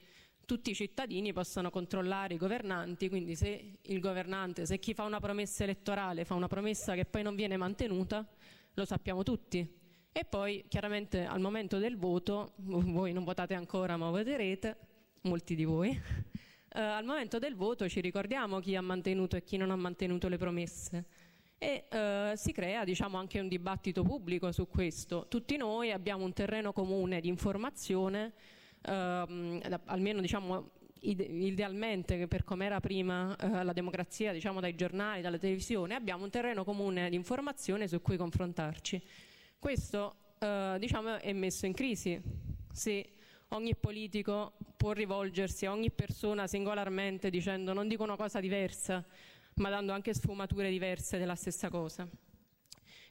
tutti i cittadini possano controllare i governanti, quindi se il governante, se chi fa una promessa elettorale fa una promessa che poi non viene mantenuta, lo sappiamo tutti. E poi chiaramente al momento del voto, voi non votate ancora ma voterete, molti di voi, eh, al momento del voto ci ricordiamo chi ha mantenuto e chi non ha mantenuto le promesse e eh, si crea diciamo, anche un dibattito pubblico su questo. Tutti noi abbiamo un terreno comune di informazione ehm, almeno diciamo, idealmente per come era prima eh, la democrazia, diciamo dai giornali, dalla televisione, abbiamo un terreno comune di informazione su cui confrontarci. Questo eh, diciamo, è messo in crisi se ogni politico può rivolgersi a ogni persona singolarmente dicendo non dico una cosa diversa, ma dando anche sfumature diverse della stessa cosa.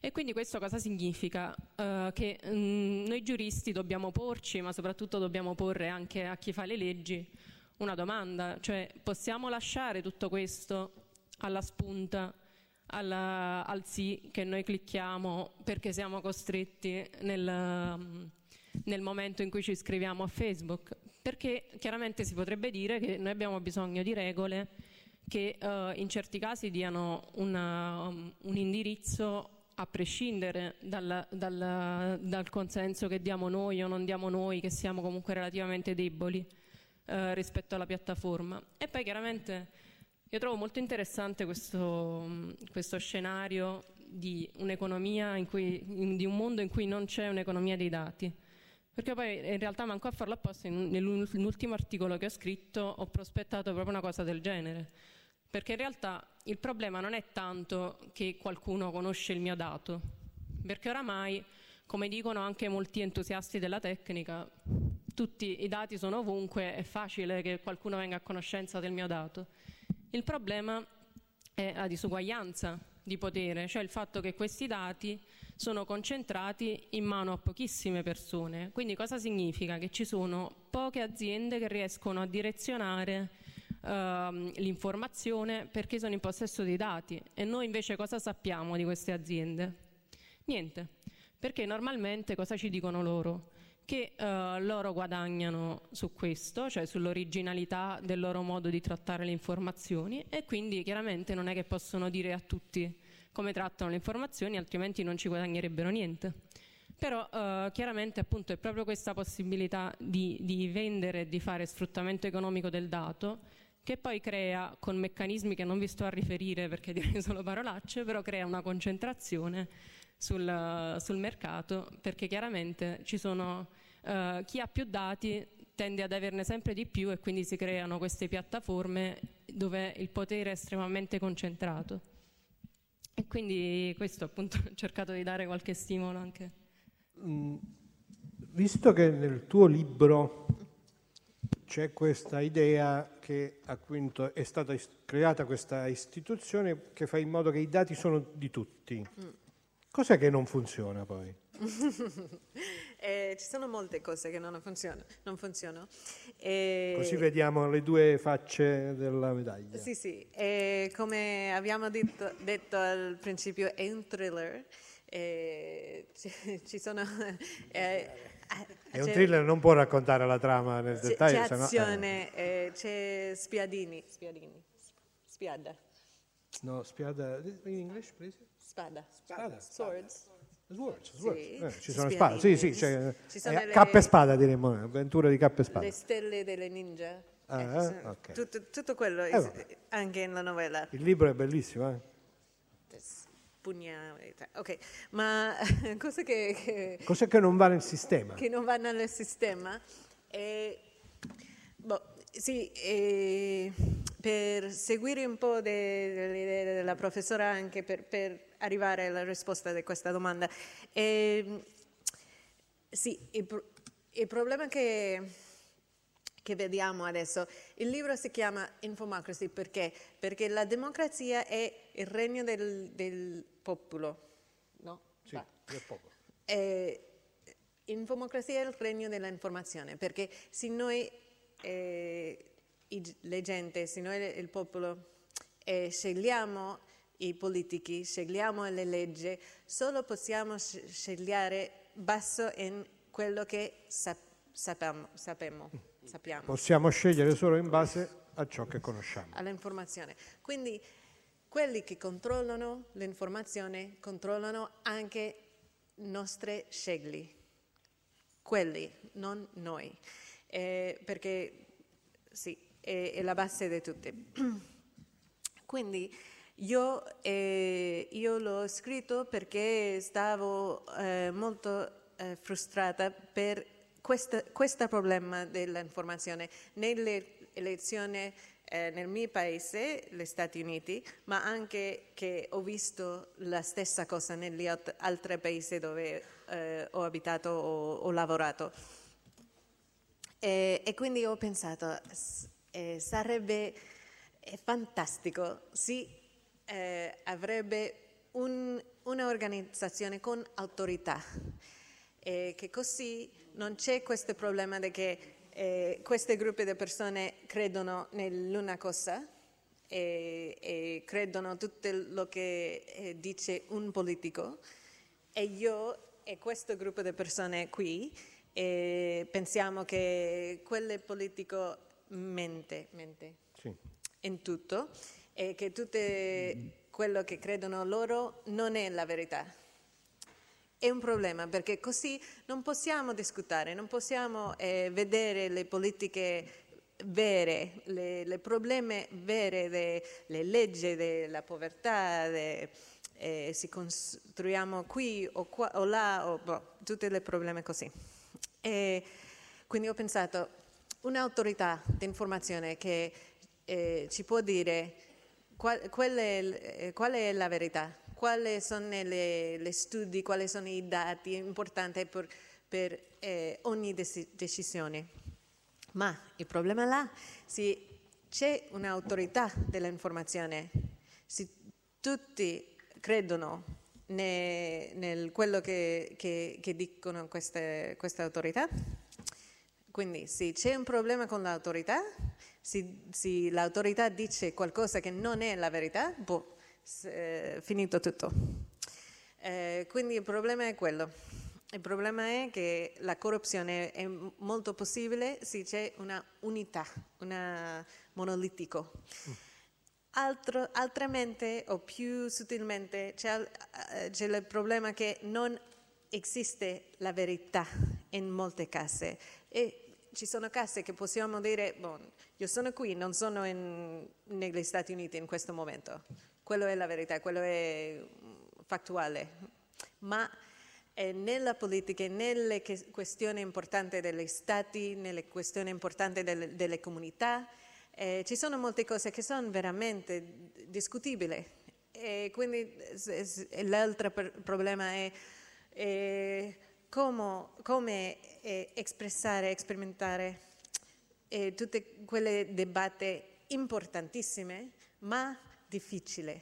E quindi questo cosa significa? Uh, che um, noi giuristi dobbiamo porci, ma soprattutto dobbiamo porre anche a chi fa le leggi una domanda, cioè possiamo lasciare tutto questo alla spunta, alla, al sì che noi clicchiamo perché siamo costretti nel, um, nel momento in cui ci iscriviamo a Facebook? Perché chiaramente si potrebbe dire che noi abbiamo bisogno di regole che uh, in certi casi diano una, um, un indirizzo a prescindere dal, dal, dal, consenso che diamo noi o non diamo noi, che siamo comunque relativamente deboli eh, rispetto alla piattaforma. E poi chiaramente io trovo molto interessante questo, questo scenario di in cui, di un mondo in cui non c'è un'economia dei dati. Perché poi in realtà manco a farlo apposta, nell'ultimo articolo che ho scritto ho prospettato proprio una cosa del genere perché in realtà il problema non è tanto che qualcuno conosce il mio dato, perché oramai, come dicono anche molti entusiasti della tecnica, tutti i dati sono ovunque, è facile che qualcuno venga a conoscenza del mio dato. Il problema è la disuguaglianza di potere, cioè il fatto che questi dati sono concentrati in mano a pochissime persone. Quindi cosa significa? Che ci sono poche aziende che riescono a direzionare uh, l'informazione perché sono in possesso dei dati e noi invece cosa sappiamo di queste aziende? Niente, perché normalmente cosa ci dicono loro? Che uh, loro guadagnano su questo, cioè sull'originalità del loro modo di trattare le informazioni e quindi chiaramente non è che possono dire a tutti come trattano le informazioni, altrimenti non ci guadagnerebbero niente. Però eh, chiaramente appunto è proprio questa possibilità di, di vendere e di fare sfruttamento economico del dato che poi crea, con meccanismi che non vi sto a riferire perché direi solo parolacce, però crea una concentrazione sul, sul mercato perché chiaramente ci sono, eh, chi ha più dati tende ad averne sempre di più e quindi si creano queste piattaforme dove il potere è estremamente concentrato. E quindi questo appunto ho cercato di dare qualche stimolo anche. Mm, visto che nel tuo libro c'è questa idea che appunto è stata creata questa istituzione che fa in modo che i dati sono di tutti, mm. cos'è che non funziona poi? eh, ci sono molte cose che non funzionano. Non funzionano. E... Così vediamo le due facce della medaglia. Sì, sì. E come abbiamo detto, detto al principio, è un thriller. E ci, ci sono... Eh, è un thriller, non può raccontare la trama nel dettaglio. C'è azione, no, eh. eh, c'è spiadini, spiadini, spiada. No, spiada, in English, please? Spada. Spada. Swords. Swords, swords. Sì, eh, ci sono spade, sì, sì, cioè, eh, le, cappa e spada diremmo, eh, avventure di cappa e spada. Le stelle delle ninja. Ah, eh, okay. tutto, tutto, quello eh, anche nella novella. Il libro è bellissimo, eh? Pugna, ok, ma cosa che, che, Cos'è che non va nel sistema? Che non va nel sistema? E, boh, sì, e per seguire un po' dell'idea della professora anche per, per arrivare alla risposta di questa domanda. E, ehm, sì, il, il problema che, che, vediamo adesso, il libro si chiama Infomocracy perché? Perché la democrazia è il regno del, del popolo, no? Sì, del popolo. E, Infomocrazia è il regno dell'informazione, perché se noi, eh, le gente, se noi il popolo eh, scegliamo i politici, scegliamo le leggi, solo possiamo scegliere basso in quello che sap- sappiamo, sappiamo, sappiamo. Possiamo scegliere solo in base a ciò che conosciamo. All'informazione. Quindi quelli che controllano l'informazione controllano anche i nostri scegli, quelli, non noi, eh, perché sì, è, è la base di tutti. Quindi io, eh, io l'ho scritto perché stavo eh, molto eh, frustrata per questo problema dell'informazione. Nelle elezioni eh, nel mio paese, gli Stati Uniti, ma anche che ho visto la stessa cosa negli altri paesi dove eh, ho abitato o ho lavorato. E, e quindi ho pensato, eh, sarebbe fantastico, sì, eh, avrebbe un, un'organizzazione con autorità, che così non c'è questo problema di che eh, questi gruppi di persone credono nell'una cosa e, e credono tutto quello che eh, dice un politico e io e questo gruppo di persone qui eh, pensiamo che quel politico mente, mente sì. in tutto e che tutto quello che credono loro non è la verità. È un problema perché così non possiamo discutere, non possiamo eh, vedere le politiche vere, le, le problemi vere, le, le leggi della povertà, de, eh, si costruiamo qui o, qua, o là, o, boh, tutti i problemi così. E quindi ho pensato, un'autorità di informazione che eh, ci può dire qual, qual, è, qual è, la verità, quali sono gli studi, quali sono i dati importanti per, per eh, ogni decisione. Ma il problema là, se c'è un'autorità dell'informazione, se tutti credono nel quello che, che, che dicono queste, queste, autorità. Quindi se c'è un problema con l'autorità, se, se l'autorità dice qualcosa che non è la verità, boh, eh, finito tutto. Eh, quindi il problema è quello. Il problema è che la corruzione è molto possibile se c'è una unità, un monolitico. Altro, altramente o più sottilmente c'è, eh, c'è, il problema che non esiste la verità in molte case e ci sono case che possiamo dire, bon, io sono qui, non sono in, negli Stati Uniti in questo momento, quello è la verità, quello è fattuale, ma eh, nella politica, nelle questioni importanti degli Stati, nelle questioni importanti delle, delle comunità, eh, ci sono molte cose che sono veramente discutibili. E quindi l'altro problema è, è come, come eh, espressare, sperimentare eh, tutte quelle debatte importantissime ma difficili.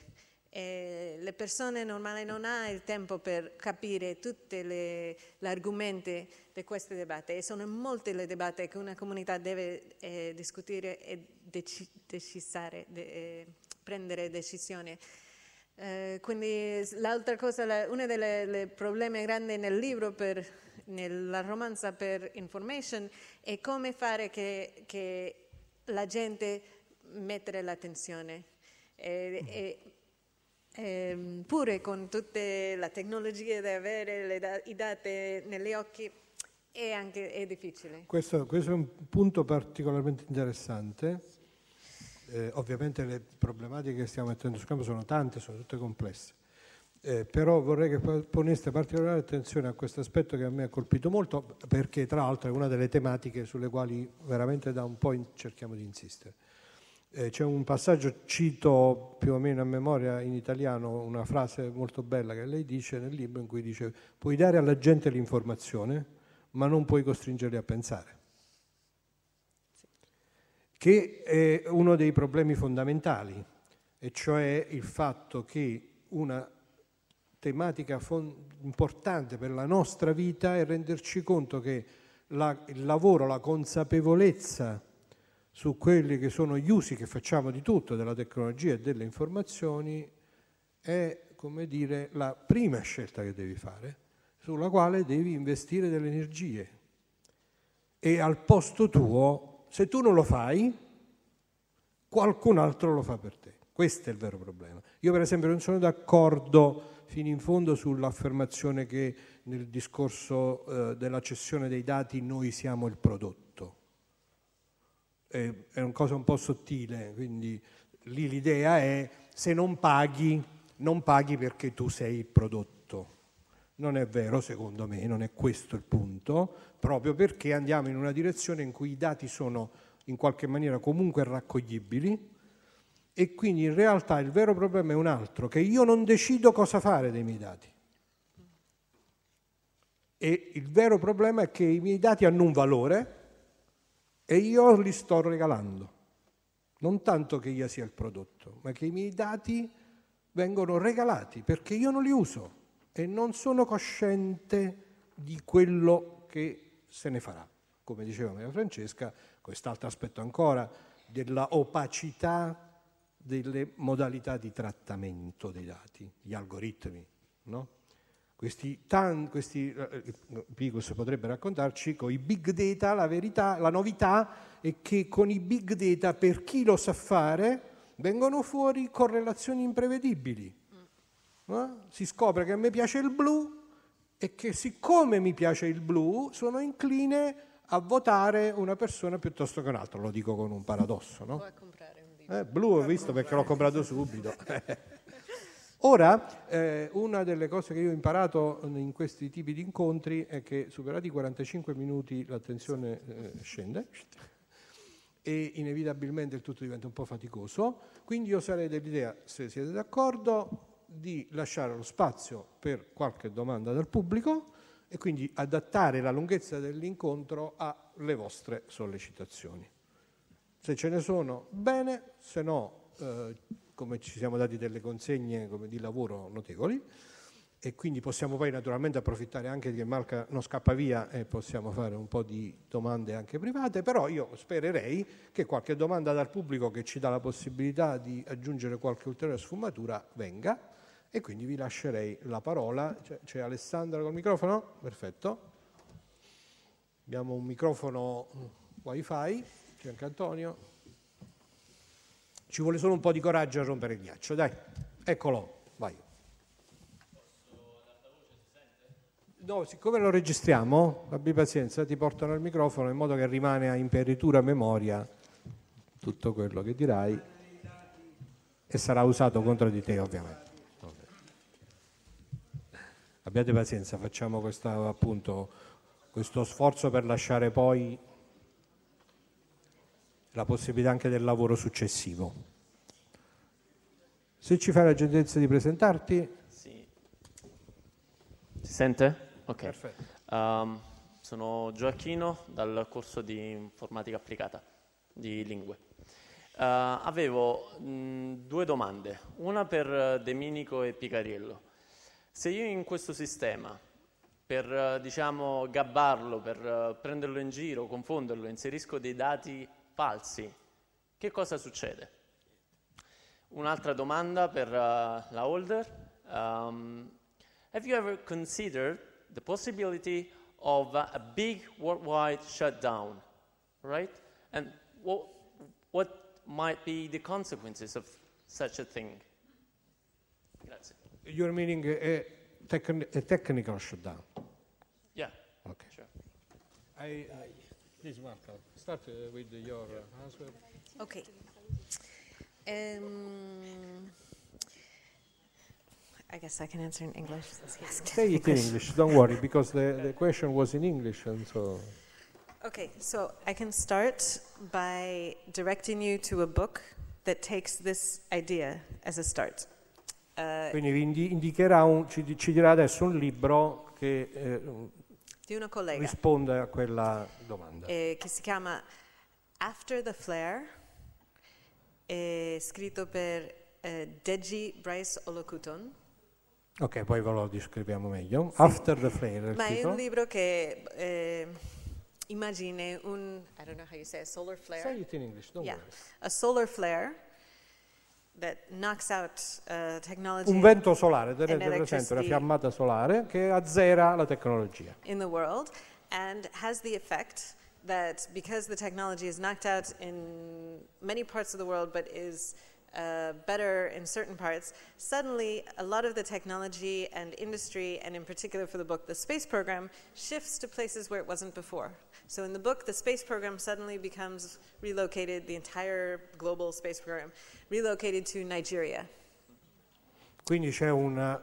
Eh, le persone normali non hanno il tempo per capire tutti gli argomenti di queste debatte e sono molte le debatte che una comunità deve eh, discutere e dec- decisare, de- eh, prendere decisioni. Eh, quindi l'altra cosa, la, uno dei problemi grandi nel libro, per, nella romanza per Information, è come fare che, che la gente mettere l'attenzione. E, e, e, pure con tutta la tecnologia di avere da- i dati negli occhi è, anche, è difficile. Questo, questo, è un punto particolarmente interessante. Eh, ovviamente le problematiche che stiamo mettendo su campo sono tante, sono tutte complesse. Eh, però vorrei che poneste particolare attenzione a questo aspetto che a me ha colpito molto, perché tra l'altro è una delle tematiche sulle quali veramente da un po' in, cerchiamo di insistere. Eh, c'è un passaggio, cito più o meno a memoria in italiano una frase molto bella che lei dice nel libro in cui dice puoi dare alla gente l'informazione ma non puoi costringerli a pensare. Che è uno dei problemi fondamentali, e cioè il fatto che una tematica importante per la nostra vita è renderci conto che la, il lavoro, la consapevolezza su quelli che sono gli usi che facciamo di tutto, della tecnologia e delle informazioni, è come dire la prima scelta che devi fare, sulla quale devi investire delle energie. E al posto tuo, se tu non lo fai, qualcun altro lo fa per te. Questo è il vero problema. Io per esempio non sono d'accordo fino in fondo sull'affermazione che nel discorso eh, della cessione dei dati noi siamo il prodotto è, una cosa un po' sottile, quindi lì l'idea è se non paghi, non paghi perché tu sei il prodotto. Non è vero, secondo me, non è questo il punto, proprio perché andiamo in una direzione in cui i dati sono in qualche maniera comunque raccoglibili e quindi in realtà il vero problema è un altro, che io non decido cosa fare dei miei dati. E il vero problema è che i miei dati hanno un valore, e io li sto regalando. Non tanto che io sia il prodotto, ma che i miei dati vengono regalati perché io non li uso e non sono cosciente di quello che se ne farà. Come diceva Maria Francesca, quest'altro aspetto ancora della opacità delle modalità di trattamento dei dati, gli algoritmi, no? Questi, tan, questi eh, Picus potrebbe raccontarci, con i big data, la verità, la novità è che con i big data, per chi lo sa fare, vengono fuori correlazioni imprevedibili. No? Si scopre che a me piace il blu e che siccome mi piace il blu sono incline a votare una persona piuttosto che un'altra, lo dico con un paradosso. No? Eh, blu ho visto perché l'ho comprato subito. Ora, eh, una delle cose che io ho imparato in questi tipi di incontri è che superati i 45 minuti l'attenzione eh, scende e inevitabilmente il tutto diventa un po' faticoso, quindi io sarei dell'idea, se siete d'accordo, di lasciare lo spazio per qualche domanda dal pubblico e quindi adattare la lunghezza dell'incontro alle vostre sollecitazioni. Se ce ne sono, bene, se no... Eh, siccome ci siamo dati delle consegne come, di lavoro notevoli e quindi possiamo poi naturalmente approfittare anche che Malca non scappa via e possiamo fare un po' di domande anche private, però io spererei che qualche domanda dal pubblico che ci dà la possibilità di aggiungere qualche ulteriore sfumatura venga e quindi vi lascerei la parola. C'è, c'è Alessandra col microfono? Perfetto. Abbiamo un microfono wifi, c'è anche Antonio. Ci vuole solo un po' di coraggio a rompere il ghiaccio, dai, eccolo. No, siccome lo registriamo, abbi pazienza, ti portano il microfono in modo che rimane a imperitura memoria tutto quello che dirai e sarà usato contro di te ovviamente. Abbiate pazienza, facciamo questa, appunto, questo sforzo per lasciare poi la possibilità anche del lavoro successivo. Se ci fai la gentilezza di presentarti. Sì. Si sente? Ok. Um, sono Gioacchino dal corso di informatica applicata di lingue. Uh, avevo mh, due domande, una per Deminico e Picariello. Se io in questo sistema, per diciamo, gabbarlo, per prenderlo in giro, confonderlo, inserisco dei dati falsi, che cosa succede? Un'altra domanda per uh, la holder. Um, have you ever considered the possibility of uh, a big worldwide shutdown, right? And what, what might be the consequences of such a thing? Grazie. You're meaning a, techn- a technical shutdown? Yeah. Okay. Sure. I, I, please, Marco, start uh, with your uh, answer. Okay. Um, I guess I can answer in English. Say it in English, don't worry, because the, the question was in English, and so. Okay, so I can start by directing you to a book that takes this idea as a start. Uh, Quindi vi indicherà un, ci, ci, dirà adesso un libro che eh, di una collega risponde a quella domanda. Eh, che si chiama After the Flare, è scritto per eh, Deji Bryce Olokuton Ok, poi ve lo descriviamo meglio. Sì. After the Flare. Ma è un libro che eh, immagini un, I don't know how you say, a solar flare. Say it in English, don't yeah. worry. A solar flare Uh, Un vento solare, tenete presente una fiammata solare che azzera la tecnologia. In the world and has the effect that because the technology is knocked out in many parts of the world but is uh, better in certain parts, suddenly a lot of the technology and industry, and in particular for the book, the space program, shifts to places where it wasn't before. So in the book, the space program suddenly becomes relocated, the entire global space program, relocated to Nigeria. Quindi c'è un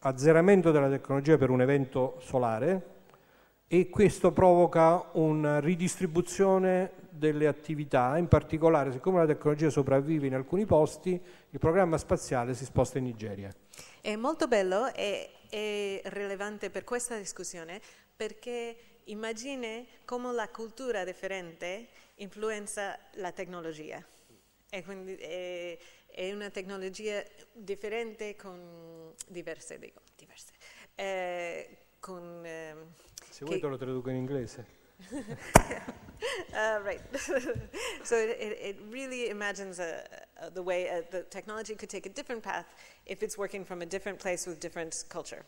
azzeramento della tecnologia per un evento solare e questo provoca una ridistribuzione delle attività, in particolare siccome la tecnologia sopravvive in alcuni posti, il programma spaziale si sposta in Nigeria. È molto bello e è rilevante per questa discussione perché immagine come la cultura differente influenza la tecnologia. E quindi è, è una tecnologia differente con diverse, dico, diverse. Eh, con, eh, Se vuoi te lo traduco in inglese. uh, right. so it, it, it, really imagines a, a, the way a, the technology could take a different path if it's working from a different place with different culture.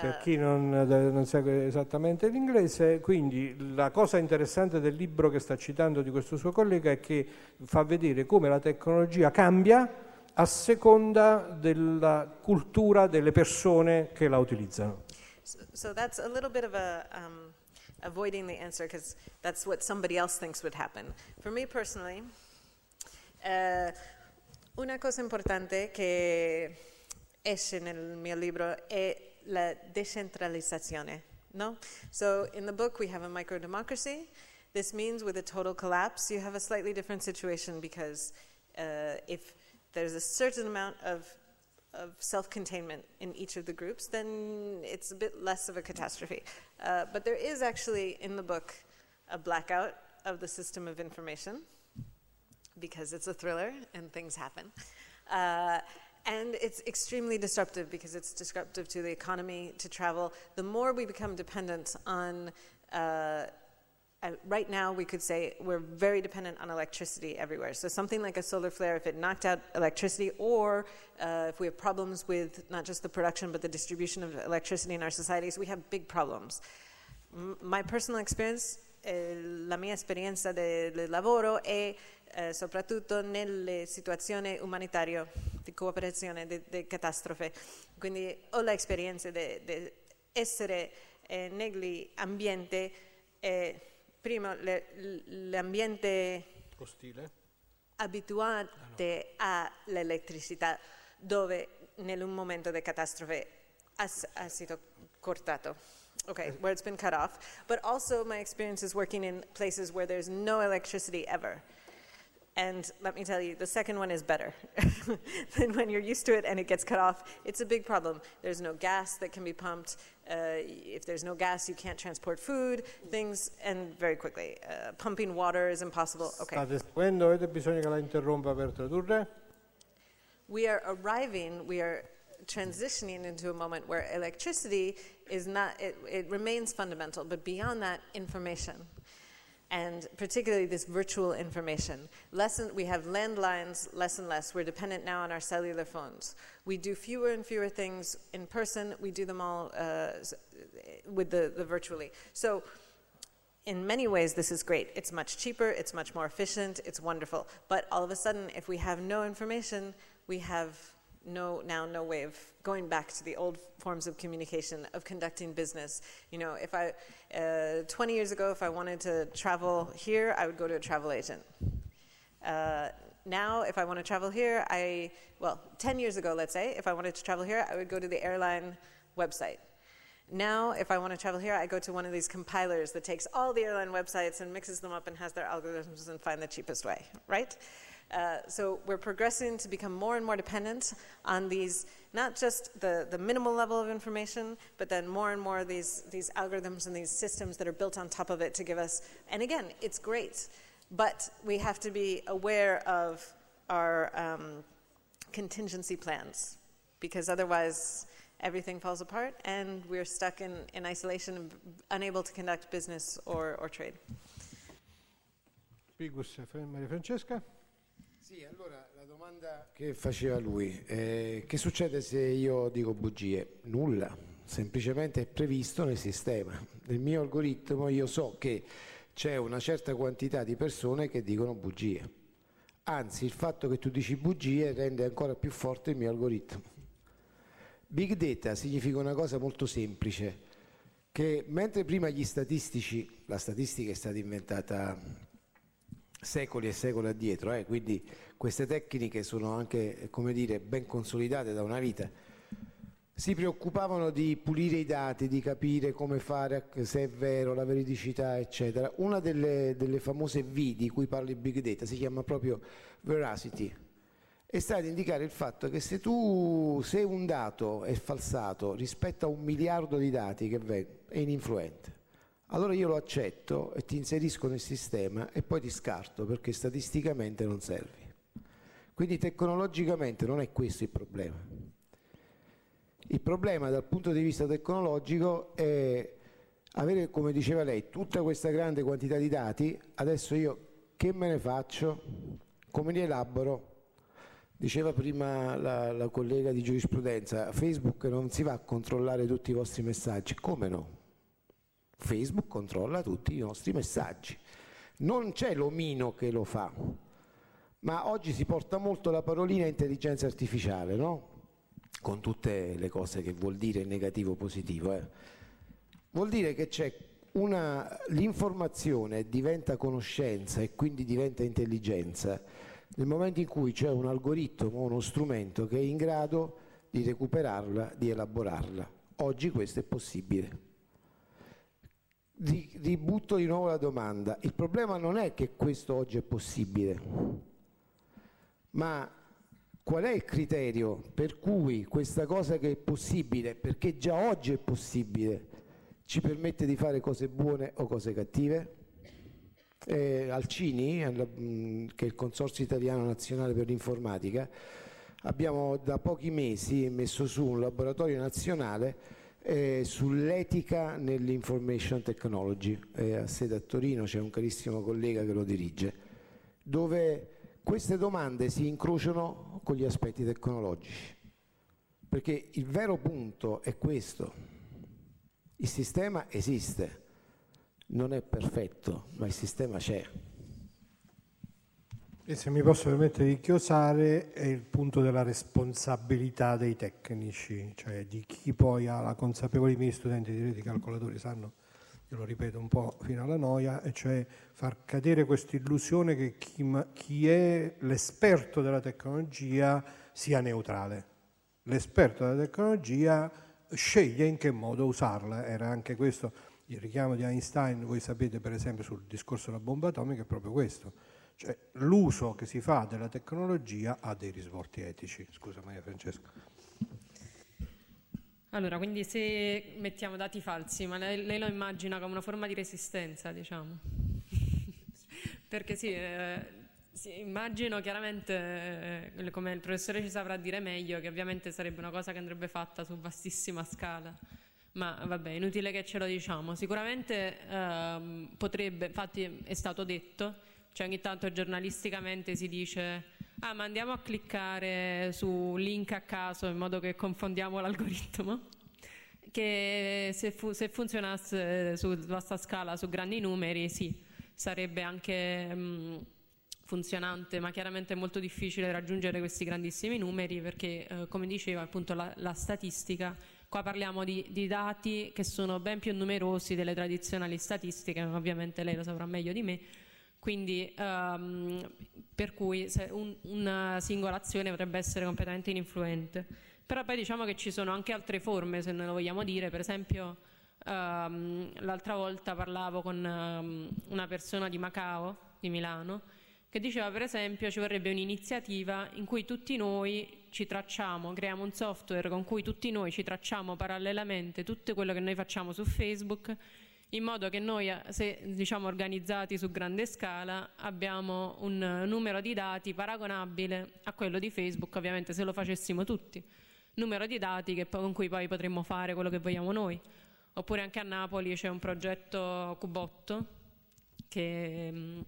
Per uh, chi non, non, segue esattamente l'inglese, quindi la cosa interessante del libro che sta citando di questo suo collega è che fa vedere come la tecnologia cambia a seconda della cultura delle persone che la utilizzano. So, so that's a little bit of a um, avoiding the answer because that's what somebody else thinks would happen. For me personally, uh, una cosa importante che esce nel mio libro è la decentralizzazione. No? So in the book we have a micro democracy. This means with a total collapse, you have a slightly different situation because uh, if there's a certain amount of of self containment in each of the groups, then it's a bit less of a catastrophe. Uh, but there is actually in the book a blackout of the system of information because it's a thriller and things happen. Uh, and it's extremely disruptive because it's disruptive to the economy to travel. The more we become dependent on uh, right now we could say we're very dependent on electricity everywhere. So something like a solar flare, if it knocked out electricity, or uh, if we have problems with not just the production but the distribution of electricity in our societies, we have big problems. M- my personal experience, eh, la mia esperienza di lavoro è eh, soprattutto nelle situazioni umanitarie di cooperazione, di catastrofe. Quindi ho l'esperienza di essere eh, negli ambienti eh, prima le, l'ambiente ostile abituate ah, no. all'elettricità dove in un momento di catastrofe ha, stato cortato. Okay, where it's been cut off. But also, my experience is working in places where there's no electricity ever. And let me tell you, the second one is better. than when you're used to it and it gets cut off, it's a big problem. There's no gas that can be pumped. Uh, if there's no gas, you can't transport food, things, and very quickly. Uh, pumping water is impossible. Okay. State seguendo, avete bisogno che la interrompa per tradurre? We are arriving, we are transitioning into a moment where electricity is not, it, it remains fundamental, but beyond that, information and particularly this virtual information. We have landlines less and less. We're dependent now on our cellular phones. We do fewer and fewer things in person. We do them all uh, with the, the virtually. So, in many ways, this is great. It's much cheaper, it's much more efficient, it's wonderful. But all of a sudden, if we have no information, we have no now no way of going back to the old forms of communication of conducting business you know if i uh, 20 years ago if i wanted to travel here i would go to a travel agent uh, now if i want to travel here i well 10 years ago let's say if i wanted to travel here i would go to the airline website now, if I want to travel here, I go to one of these compilers that takes all the airline websites and mixes them up and has their algorithms and find the cheapest way, right? Uh, so we're progressing to become more and more dependent on these, not just the, the minimal level of information, but then more and more these, these algorithms and these systems that are built on top of it to give us. And again, it's great, but we have to be aware of our um, contingency plans because otherwise everything falls apart and we're stuck in, in isolation, unable to conduct business or, or trade. Spigus, Maria Francesca. Sì, allora la domanda che faceva lui, eh, che succede se io dico bugie? Nulla, semplicemente è previsto nel sistema. Nel mio algoritmo io so che c'è una certa quantità di persone che dicono bugie. Anzi, il fatto che tu dici bugie rende ancora più forte il mio algoritmo. Big data significa una cosa molto semplice, che mentre prima gli statistici, la statistica è stata inventata secoli e secoli addietro, eh? quindi queste tecniche sono anche come dire, ben consolidate da una vita. Si preoccupavano di pulire i dati, di capire come fare, se è vero, la veridicità, eccetera. Una delle, delle famose V di cui parla il Big Data si chiama proprio Veracity e sta ad indicare il fatto che se tu se un dato è falsato rispetto a un miliardo di dati che è ininfluente allora io lo accetto e ti inserisco nel sistema e poi ti scarto perché statisticamente non servi. Quindi tecnologicamente non è questo il problema. Il problema dal punto di vista tecnologico è avere, come diceva lei, tutta questa grande quantità di dati, adesso io che me ne faccio, come li elaboro? Diceva prima la, la collega di giurisprudenza, Facebook non si va a controllare tutti i vostri messaggi, come no? Facebook controlla tutti i nostri messaggi. Non c'è l'omino che lo fa, ma oggi si porta molto la parolina intelligenza artificiale, no? Con tutte le cose che vuol dire negativo o positivo. Eh. Vuol dire che una, l'informazione diventa conoscenza e quindi diventa intelligenza nel momento in cui c'è un algoritmo uno strumento che è in grado di recuperarla, di elaborarla. Oggi questo è possibile ributto di nuovo la domanda. Il problema non è che questo oggi è possibile, ma qual è il criterio per cui questa cosa che è possibile, perché già oggi è possibile, ci permette di fare cose buone o cose cattive? Eh, Alcini, che è il Consorzio Italiano Nazionale per l'Informatica, abbiamo da pochi mesi messo su un laboratorio nazionale eh, sull'etica nell'information technology. Eh, a sede a Torino c'è un carissimo collega che lo dirige, dove queste domande si incrociano con gli aspetti tecnologici. Perché il vero punto è questo. Il sistema esiste, non è perfetto, ma il sistema c'è. E se mi posso permettere di chiosare, è il punto della responsabilità dei tecnici, cioè di chi poi ha la consapevolezza, i miei studenti di reti calcolatori sanno io lo ripeto un po' fino alla noia, e cioè far cadere questa illusione che chi, chi è l'esperto della tecnologia sia neutrale. L'esperto della tecnologia sceglie in che modo usarla, era anche questo il richiamo di Einstein, voi sapete per esempio sul discorso della bomba atomica, è proprio questo, cioè l'uso che si fa della tecnologia ha dei risvolti etici. Scusa Maria Francesca. Allora, quindi se mettiamo dati falsi, ma lei, lei lo immagina come una forma di resistenza, diciamo? Perché sì, eh, sì, immagino chiaramente, eh, come il professore ci saprà dire meglio, che ovviamente sarebbe una cosa che andrebbe fatta su vastissima scala. Ma vabbè, inutile che ce lo diciamo. Sicuramente ehm, potrebbe, infatti è stato detto, cioè ogni tanto giornalisticamente si dice ah ma andiamo a cliccare su link a caso in modo che confondiamo l'algoritmo che se, fu, se funzionasse su vasta scala su grandi numeri sì sarebbe anche mh, mm, funzionante ma chiaramente è molto difficile raggiungere questi grandissimi numeri perché eh, come diceva appunto la, la statistica qua parliamo di, di, dati che sono ben più numerosi delle tradizionali statistiche ovviamente lei lo saprà meglio di me quindi um, per cui un, una singola azione potrebbe essere completamente ininfluente. Però poi diciamo che ci sono anche altre forme, se non lo vogliamo dire, per esempio um, l'altra volta parlavo con um, una persona di Macao, di Milano, che diceva per esempio ci vorrebbe un'iniziativa in cui tutti noi ci tracciamo, creiamo un software con cui tutti noi ci tracciamo parallelamente tutto quello che noi facciamo su Facebook in modo che noi, eh, se diciamo organizzati su grande scala, abbiamo un numero di dati paragonabile a quello di Facebook, ovviamente se lo facessimo tutti, numero di dati che, con cui poi potremmo fare quello che vogliamo noi. Oppure anche a Napoli c'è un progetto Cubotto che mm,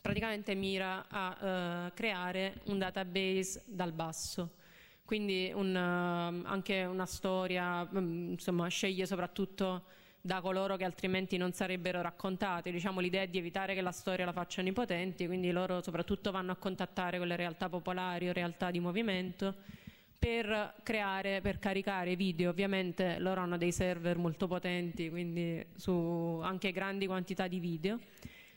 praticamente mira a uh, creare un database dal basso quindi un, anche una storia, um, insomma, sceglie soprattutto da coloro che altrimenti non sarebbero raccontate. Diciamo, l'idea è di evitare che la storia la facciano i potenti, quindi loro soprattutto vanno a contattare con le realtà popolari o realtà di movimento per creare, per caricare video. Ovviamente loro hanno dei server molto potenti, quindi su anche grandi quantità di video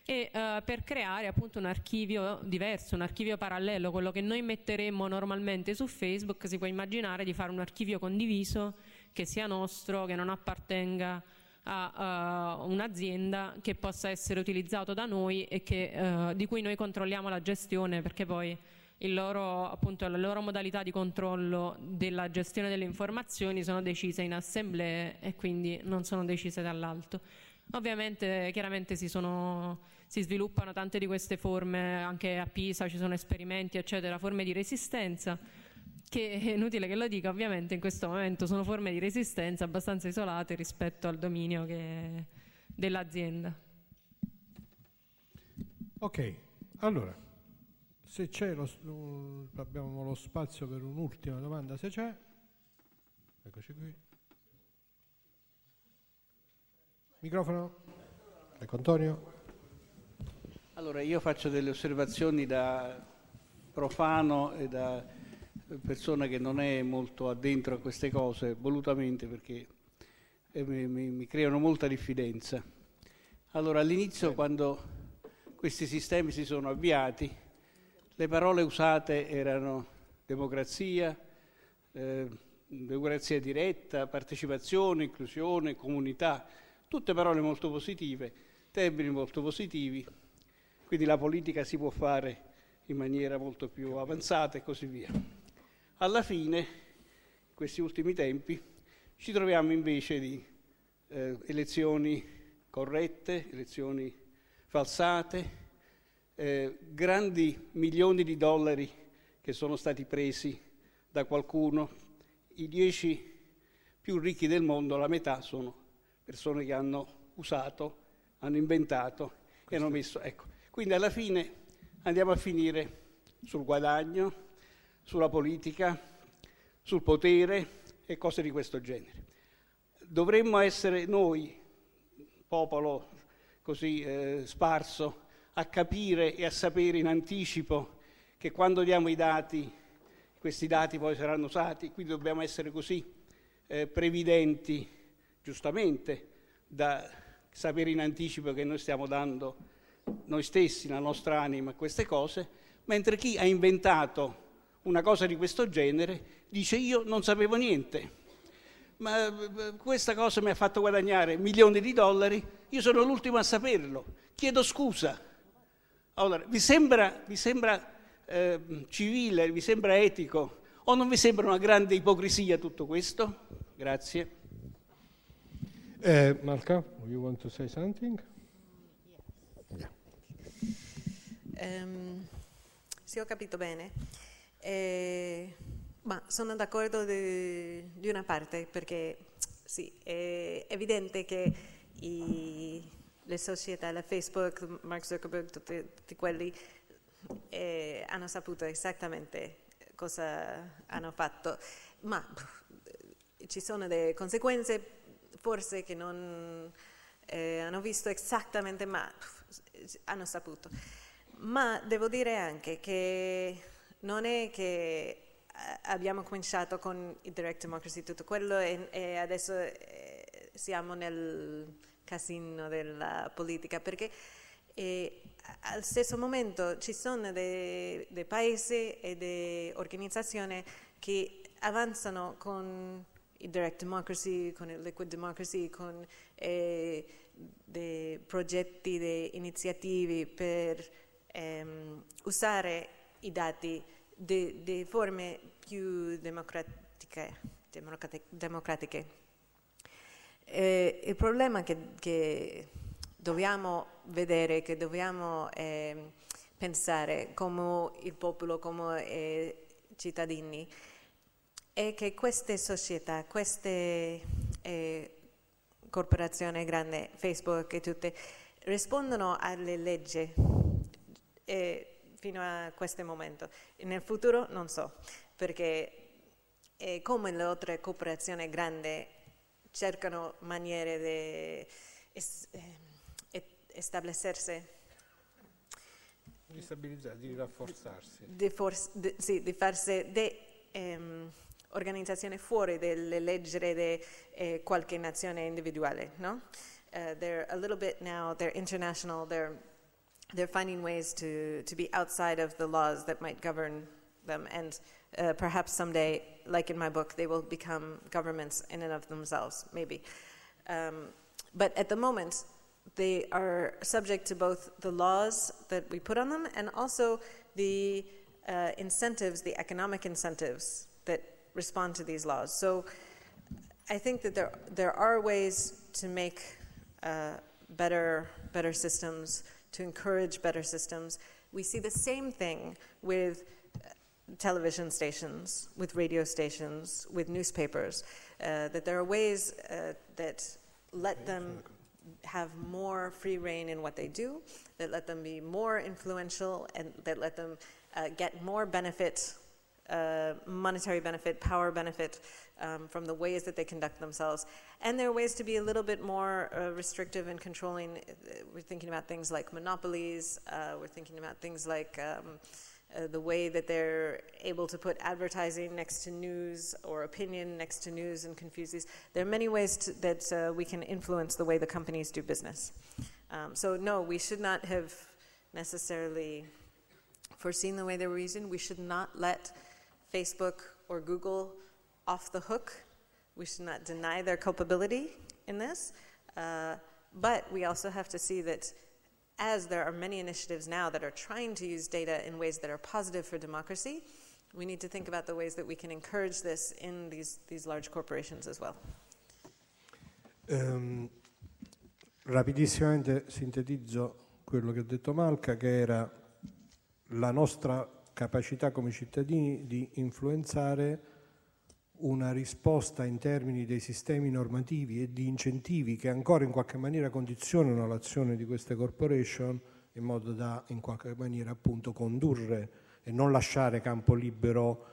e uh, per creare appunto un archivio diverso, un archivio parallelo, quello che noi metteremmo normalmente su Facebook, si può immaginare di fare un archivio condiviso che sia nostro, che non appartenga a uh, un'azienda che possa essere utilizzato da noi e che, uh, di cui noi controlliamo la gestione perché poi loro, appunto, le loro modalità di controllo della gestione delle informazioni sono decise in assemblee e quindi non sono decise dall'alto. Ovviamente, chiaramente si, sono, si sviluppano tante di queste forme, anche a Pisa ci sono esperimenti, eccetera, forme di resistenza che è inutile che lo dica, ovviamente in questo momento sono forme di resistenza abbastanza isolate rispetto al dominio che, dell'azienda. Ok, allora, se c'è lo, abbiamo lo spazio per un'ultima domanda, se c'è, eccoci qui. Microfono, ecco Antonio. Allora, io faccio delle osservazioni da profano e da persona che non è molto addentro a queste cose, volutamente perché eh, mi, mi, mi creano molta diffidenza. Allora all'inizio quando questi sistemi si sono avviati, le parole usate erano democrazia, eh, democrazia diretta, partecipazione, inclusione, comunità, tutte parole molto positive, termini molto positivi, quindi la politica si può fare in maniera molto più avanzata e così via. Alla fine, in questi ultimi tempi, ci troviamo invece di eh, elezioni corrette, elezioni falsate, eh, grandi milioni di dollari che sono stati presi da qualcuno, i dieci più ricchi del mondo, la metà sono persone che hanno usato, hanno inventato e hanno messo. Ecco. Quindi alla fine andiamo a finire sul guadagno, sulla politica, sul potere e cose di questo genere. Dovremmo essere noi, popolo così eh, sparso, a capire e a sapere in anticipo che quando diamo i dati, questi dati poi saranno usati, quindi dobbiamo essere così eh, previdenti, giustamente, da sapere in anticipo che noi stiamo dando noi stessi, la nostra anima, queste cose, mentre chi ha inventato una cosa di questo genere dice io non sapevo niente, ma eh, questa cosa mi ha fatto guadagnare milioni di dollari, io sono l'ultimo a saperlo, chiedo scusa. Allora, vi sembra, vi sembra eh, civile, vi sembra etico o non vi sembra una grande ipocrisia tutto questo? Grazie. Eh, Malca, you want to say something? Yeah. Um, se ho capito bene, eh, ma sono d'accordo di, di, una parte perché sì, è evidente che i, le società, la Facebook, Mark Zuckerberg, tutti, tutti quelli eh, hanno saputo esattamente cosa hanno fatto, ma ci sono delle conseguenze forse che non eh, hanno visto esattamente, ma hanno saputo. Ma devo dire anche che non è che eh, abbiamo cominciato con il direct democracy tutto quello e, e adesso eh, siamo nel casino della politica perché eh, al stesso momento ci sono dei, dei paesi e delle organizzazioni che avanzano con il direct democracy, con il liquid democracy, con eh, dei progetti, delle iniziative per ehm, usare i dati di forme più democratiche. democratiche. Eh, il problema che, che, dobbiamo vedere, che dobbiamo eh, pensare come il popolo, come eh, cittadini, è che queste società, queste eh, corporazioni grandi, Facebook e tutte, rispondono alle leggi eh, fino a questo momento. Nel futuro non so, perché eh, come le altre corporazioni grandi cercano maniere di es, eh, establecersi di stabilizzare, di rafforzarsi. Di, for- di, sì, di farsi de, ehm, organizzazione fuori dalle leggi di eh, qualche nazione individuale, no? Uh, they're a little bit now, they're international, they're, they're finding ways to, to be outside of the laws that might govern them. And uh, perhaps someday, like in my book, they will become governments in and of themselves, maybe. Um, but at the moment, they are subject to both the laws that we put on them and also the uh, incentives, the economic incentives that respond to these laws. So I think that there, there are ways to make uh, better, better systems, to encourage better systems. We see the same thing with television stations, with radio stations, with newspapers, uh, that there are ways uh, that let them have more free reign in what they do, that let them be more influential, and that let them uh, get more benefit uh, monetary benefit, power benefit um, from the ways that they conduct themselves. And there are ways to be a little bit more uh, restrictive and controlling. We're thinking about things like monopolies, uh, we're thinking about things like um, uh, the way that they're able to put advertising next to news or opinion next to news and confuse these. There are many ways to, that uh, we can influence the way the companies do business. Um, so, no, we should not have necessarily foreseen the way they were using. We should not let Facebook or Google off the hook. We should not deny their culpability in this. Uh, but we also have to see that as there are many initiatives now that are trying to use data in ways that are positive for democracy, we need to think about the ways that we can encourage this in these, these large corporations as well. Um, rapidissimamente sintetizzo quello che ha detto Malca, che era la nostra capacità come cittadini di influenzare una risposta in termini dei sistemi normativi e di incentivi che ancora in qualche maniera condizionano l'azione di queste corporation in modo da in qualche maniera appunto condurre e non lasciare campo libero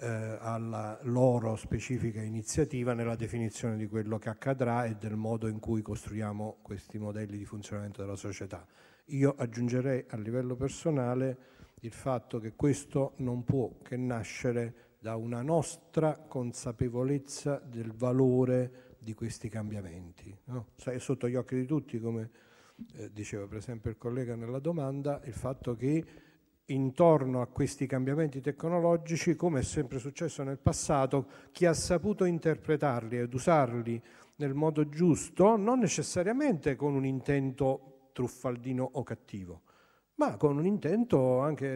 eh, alla loro specifica iniziativa nella definizione di quello che accadrà e del modo in cui costruiamo questi modelli di funzionamento della società. Io aggiungerei a livello personale il fatto che questo non può che nascere da una nostra consapevolezza del valore di questi cambiamenti. No? È sotto gli occhi di tutti, come eh, diceva per esempio il collega nella domanda, il fatto che intorno a questi cambiamenti tecnologici, come è sempre successo nel passato, chi ha saputo interpretarli ed usarli nel modo giusto, non necessariamente con un intento truffaldino o cattivo, ma con un intento anche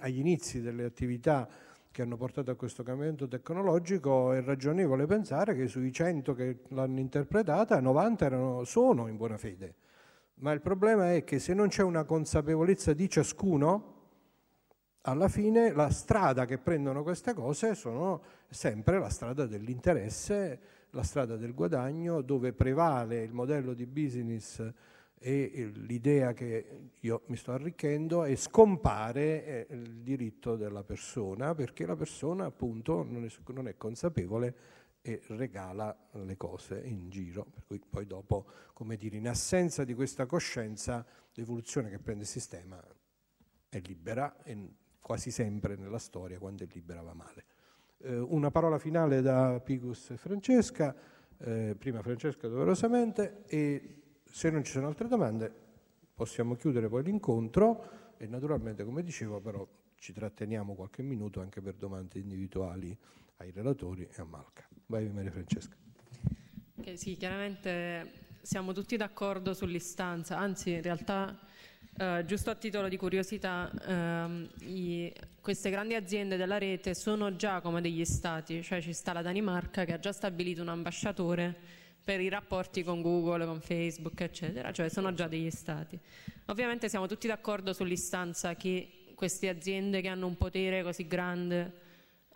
agli inizi delle attività che hanno portato a questo cambiamento tecnologico, è ragionevole pensare che sui 100 che l'hanno interpretata, 90 erano, sono in buona fede. Ma il problema è che se non c'è una consapevolezza di ciascuno, alla fine la strada che prendono queste cose sono sempre la strada dell'interesse, la strada del guadagno, dove prevale il modello di business e l'idea che io mi sto arricchendo e scompare eh, il diritto della persona perché la persona appunto non è, è consapevole e regala le cose in giro, per cui poi dopo, come dire, in assenza di questa coscienza, l'evoluzione che prende il sistema è libera e quasi sempre nella storia quando è libera va male. Eh, una parola finale da Picus e Francesca, eh, prima Francesca doverosamente e se non ci sono altre domande possiamo chiudere poi l'incontro e naturalmente, come dicevo, però ci tratteniamo qualche minuto anche per domande individuali ai relatori e a Malca. Vai Maria Francesca. Okay, sì, chiaramente siamo tutti d'accordo sull'istanza, anzi in realtà eh, giusto a titolo di curiosità, ehm, i, queste grandi aziende della rete sono già come degli stati, cioè ci sta la Danimarca che ha già stabilito un ambasciatore per i rapporti con Google, con Facebook, eccetera, cioè sono già degli stati. Ovviamente siamo tutti d'accordo sull'istanza che queste aziende che hanno un potere così grande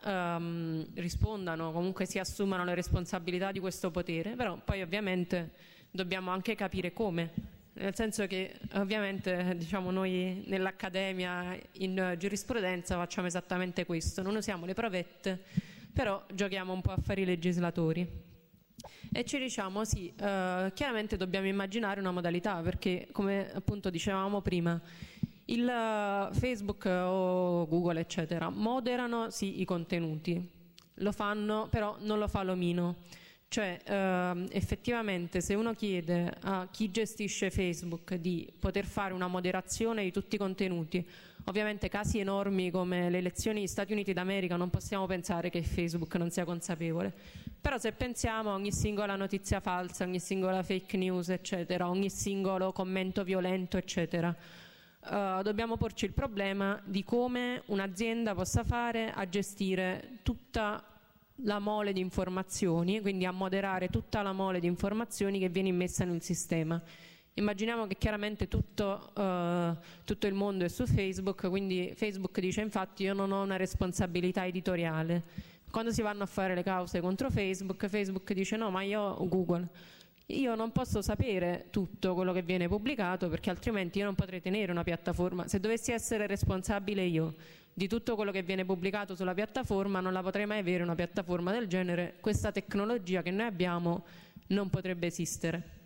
um, rispondano, comunque si assumano le responsabilità di questo potere, però poi ovviamente dobbiamo anche capire come. Nel senso che ovviamente diciamo, noi nell'accademia in giurisprudenza facciamo esattamente questo, non usiamo le provette, però giochiamo un po' a fare i legislatori. E ci diciamo sì, eh, chiaramente dobbiamo immaginare una modalità perché come appunto dicevamo prima, il uh, Facebook o Google eccetera moderano sì i contenuti, lo fanno però non lo fa l'omino. Cioè eh, effettivamente se uno chiede a chi gestisce Facebook di poter fare una moderazione di tutti i contenuti Ovviamente casi enormi come le elezioni negli Stati Uniti d'America non possiamo pensare che Facebook non sia consapevole, però se pensiamo a ogni singola notizia falsa, ogni singola fake news, eccetera, ogni singolo commento violento, eccetera, uh, dobbiamo porci il problema di come un'azienda possa fare a gestire tutta la mole di informazioni, quindi a moderare tutta la mole di informazioni che viene immessa nel sistema Immaginiamo che chiaramente tutto, uh, tutto, il mondo è su Facebook, quindi Facebook dice infatti io non ho una responsabilità editoriale. Quando si vanno a fare le cause contro Facebook, Facebook dice no, ma io ho Google. Io non posso sapere tutto quello che viene pubblicato perché altrimenti io non potrei tenere una piattaforma. Se dovessi essere responsabile io di tutto quello che viene pubblicato sulla piattaforma, non la potrei mai avere una piattaforma del genere. Questa tecnologia che noi abbiamo non potrebbe esistere.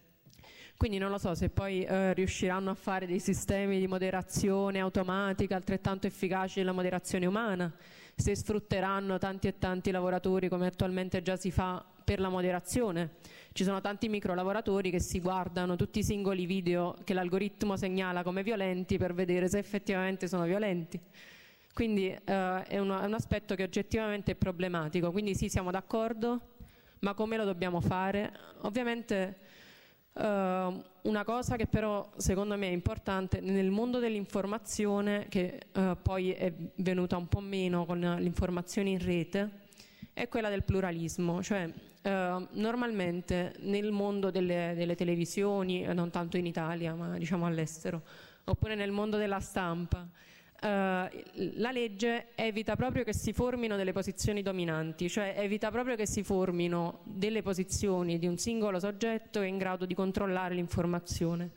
Quindi non lo so se poi eh, riusciranno a fare dei sistemi di moderazione automatica altrettanto efficaci della moderazione umana, se sfrutteranno tanti e tanti lavoratori come attualmente già si fa per la moderazione. Ci sono tanti micro lavoratori che si guardano tutti i singoli video che l'algoritmo segnala come violenti per vedere se effettivamente sono violenti. Quindi eh, è, uno, è un aspetto che oggettivamente è problematico. Quindi sì, siamo d'accordo, ma come lo dobbiamo fare? Ovviamente Uh, una cosa che però secondo me è importante nel mondo dell'informazione, che uh, poi è venuta un po' meno con l'informazione in rete, è quella del pluralismo, cioè uh, normalmente nel mondo delle, delle televisioni, non tanto in Italia ma diciamo all'estero, oppure nel mondo della stampa, la legge evita proprio che si formino delle posizioni dominanti, cioè evita proprio che si formino delle posizioni di un singolo soggetto in grado di controllare l'informazione.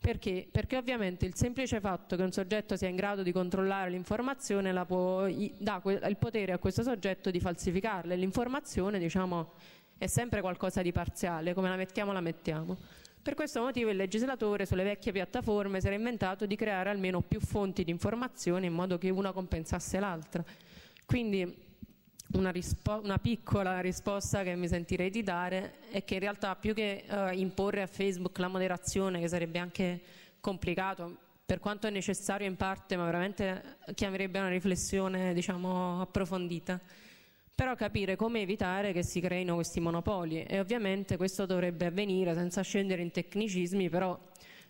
Perché? Perché ovviamente il semplice fatto che un soggetto sia in grado di controllare l'informazione può, dà il potere a questo soggetto di falsificarla e l'informazione diciamo, è sempre qualcosa di parziale, come la mettiamo la mettiamo. Per questo motivo il legislatore sulle vecchie piattaforme si era inventato di creare almeno più fonti di informazione in modo che una compensasse l'altra. Quindi una, una, piccola risposta che mi sentirei di dare è che in realtà più che uh, imporre a Facebook la moderazione, che sarebbe anche complicato, per quanto è necessario in parte, ma veramente chiamerebbe una riflessione diciamo, approfondita, però capire come evitare che si creino questi monopoli. E ovviamente questo dovrebbe avvenire senza scendere in tecnicismi, però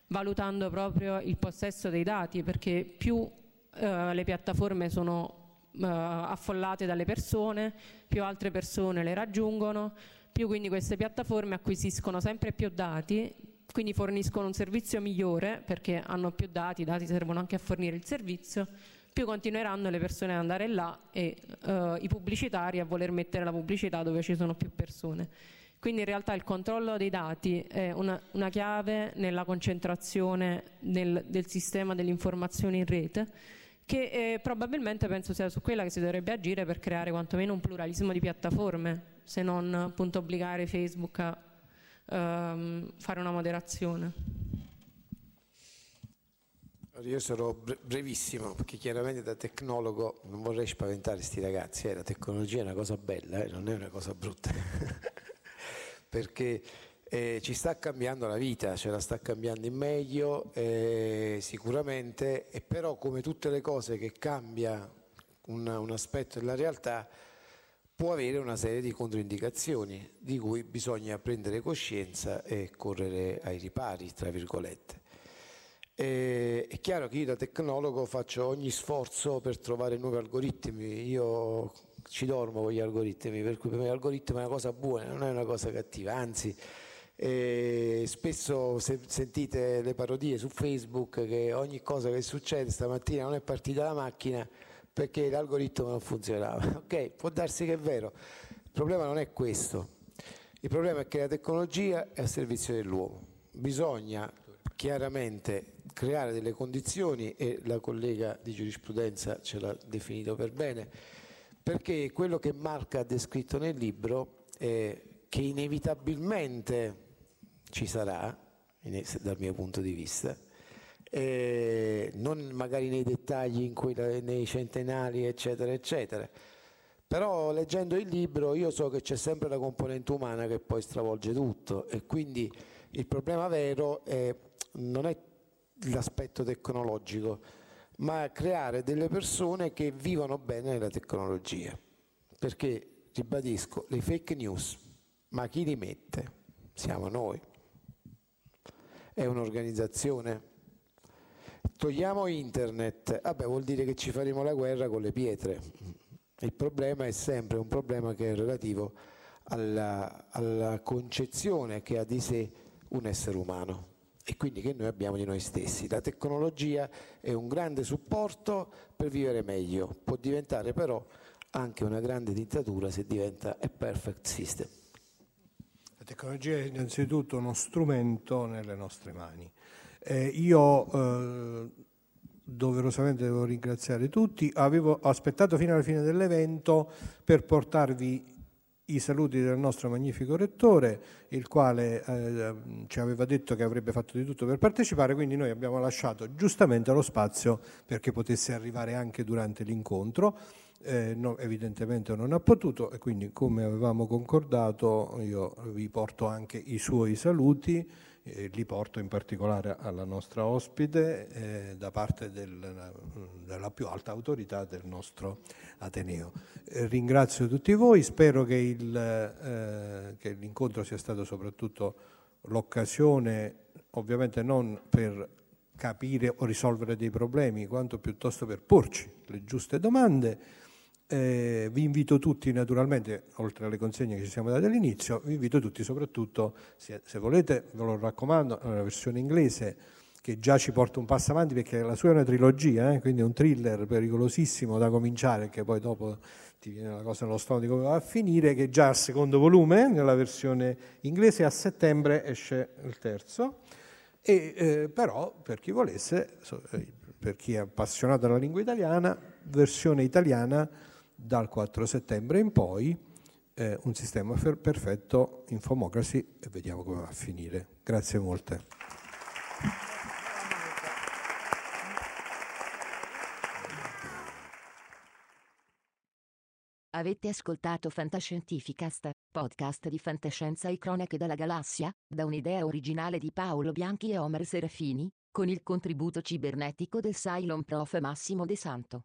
valutando proprio il possesso dei dati, perché più uh, le piattaforme sono uh, affollate dalle persone, più altre persone le raggiungono, più quindi queste piattaforme acquisiscono sempre più dati, quindi forniscono un servizio migliore perché hanno più dati, i dati servono anche a fornire il servizio più continueranno le persone ad andare là e uh, i pubblicitari a voler mettere la pubblicità dove ci sono più persone. Quindi in realtà il controllo dei dati è una, una chiave nella concentrazione nel, del sistema dell'informazione in rete che eh, probabilmente penso sia su quella che si dovrebbe agire per creare quantomeno un pluralismo di piattaforme, se non appunto obbligare Facebook a um, fare una moderazione. Io sarò brevissimo perché chiaramente da tecnologo non vorrei spaventare questi ragazzi, eh, la tecnologia è una cosa bella, eh, non è una cosa brutta, perché eh, ci sta cambiando la vita, ce la sta cambiando in meglio eh, sicuramente, e però come tutte le cose che cambia un, un aspetto della realtà può avere una serie di controindicazioni di cui bisogna prendere coscienza e correre ai ripari, tra virgolette. E, è chiaro che io da tecnologo faccio ogni sforzo per trovare nuovi algoritmi, io ci dormo con gli algoritmi, per cui per me l'algoritmo è una cosa buona, non è una cosa cattiva, anzi eh, spesso se sentite le parodie su Facebook che ogni cosa che succede stamattina non è partita la macchina perché l'algoritmo non funzionava. Ok, può darsi che è vero, il problema non è questo, il problema è che la tecnologia è a servizio dell'uomo, bisogna chiaramente creare delle condizioni e la collega di giurisprudenza ce l'ha definito per bene, perché quello che Marca ha descritto nel libro è che inevitabilmente ci sarà, dal mio punto di vista, eh, non magari nei dettagli, cui, nei centenari, eccetera, eccetera. Però leggendo il libro io so che c'è sempre la componente umana che poi stravolge tutto e quindi il problema vero è, non è l'aspetto tecnologico, ma creare delle persone che vivono bene nella tecnologia. Perché, ribadisco, le fake news, ma chi li mette? Siamo noi. È un'organizzazione. Togliamo internet, vabbè vuol dire che ci faremo la guerra con le pietre. Il problema è sempre un problema che è relativo alla, alla concezione che ha di sé un essere umano e quindi che noi abbiamo di noi stessi. La tecnologia è un grande supporto per vivere meglio, può diventare però anche una grande dittatura se diventa a perfect system. La tecnologia è innanzitutto uno strumento nelle nostre mani. Eh, io eh, doverosamente devo ringraziare tutti, Avevo aspettato fino alla fine dell'evento per portarvi i saluti del nostro magnifico rettore, il quale eh, ci aveva detto che avrebbe fatto di tutto per partecipare, quindi noi abbiamo lasciato giustamente lo spazio perché potesse arrivare anche durante l'incontro. Eh, no, evidentemente non ha potuto e quindi come avevamo concordato io vi porto anche i suoi saluti li porto in particolare alla nostra ospite eh, da parte del, della più alta autorità del nostro Ateneo. Eh, ringrazio tutti voi, spero che, il, eh, che l'incontro sia stato soprattutto l'occasione, ovviamente non per capire o risolvere dei problemi, quanto piuttosto per porci le giuste domande eh, vi invito tutti naturalmente, oltre alle consegne che ci siamo date all'inizio, vi invito tutti soprattutto, se, se volete, ve lo raccomando, nella versione inglese che già ci porta un passo avanti perché la sua è una trilogia, eh? quindi è un thriller pericolosissimo da cominciare, che poi dopo ti viene la cosa nello stomaco di come va a finire, che già al secondo volume nella versione inglese, a settembre esce il terzo. E, eh, però per chi volesse, eh, per chi è appassionato della lingua italiana, versione italiana dal 4 settembre in poi, eh, un sistema perfetto Infomocracy e vediamo come va a finire. Grazie molte. Avete ascoltato Fantascientificast, podcast di fantascienza e cronache dalla galassia, da un'idea originale di Paolo Bianchi e Omer Serafini, con il contributo cibernetico del Cylon Prof Massimo De Santo.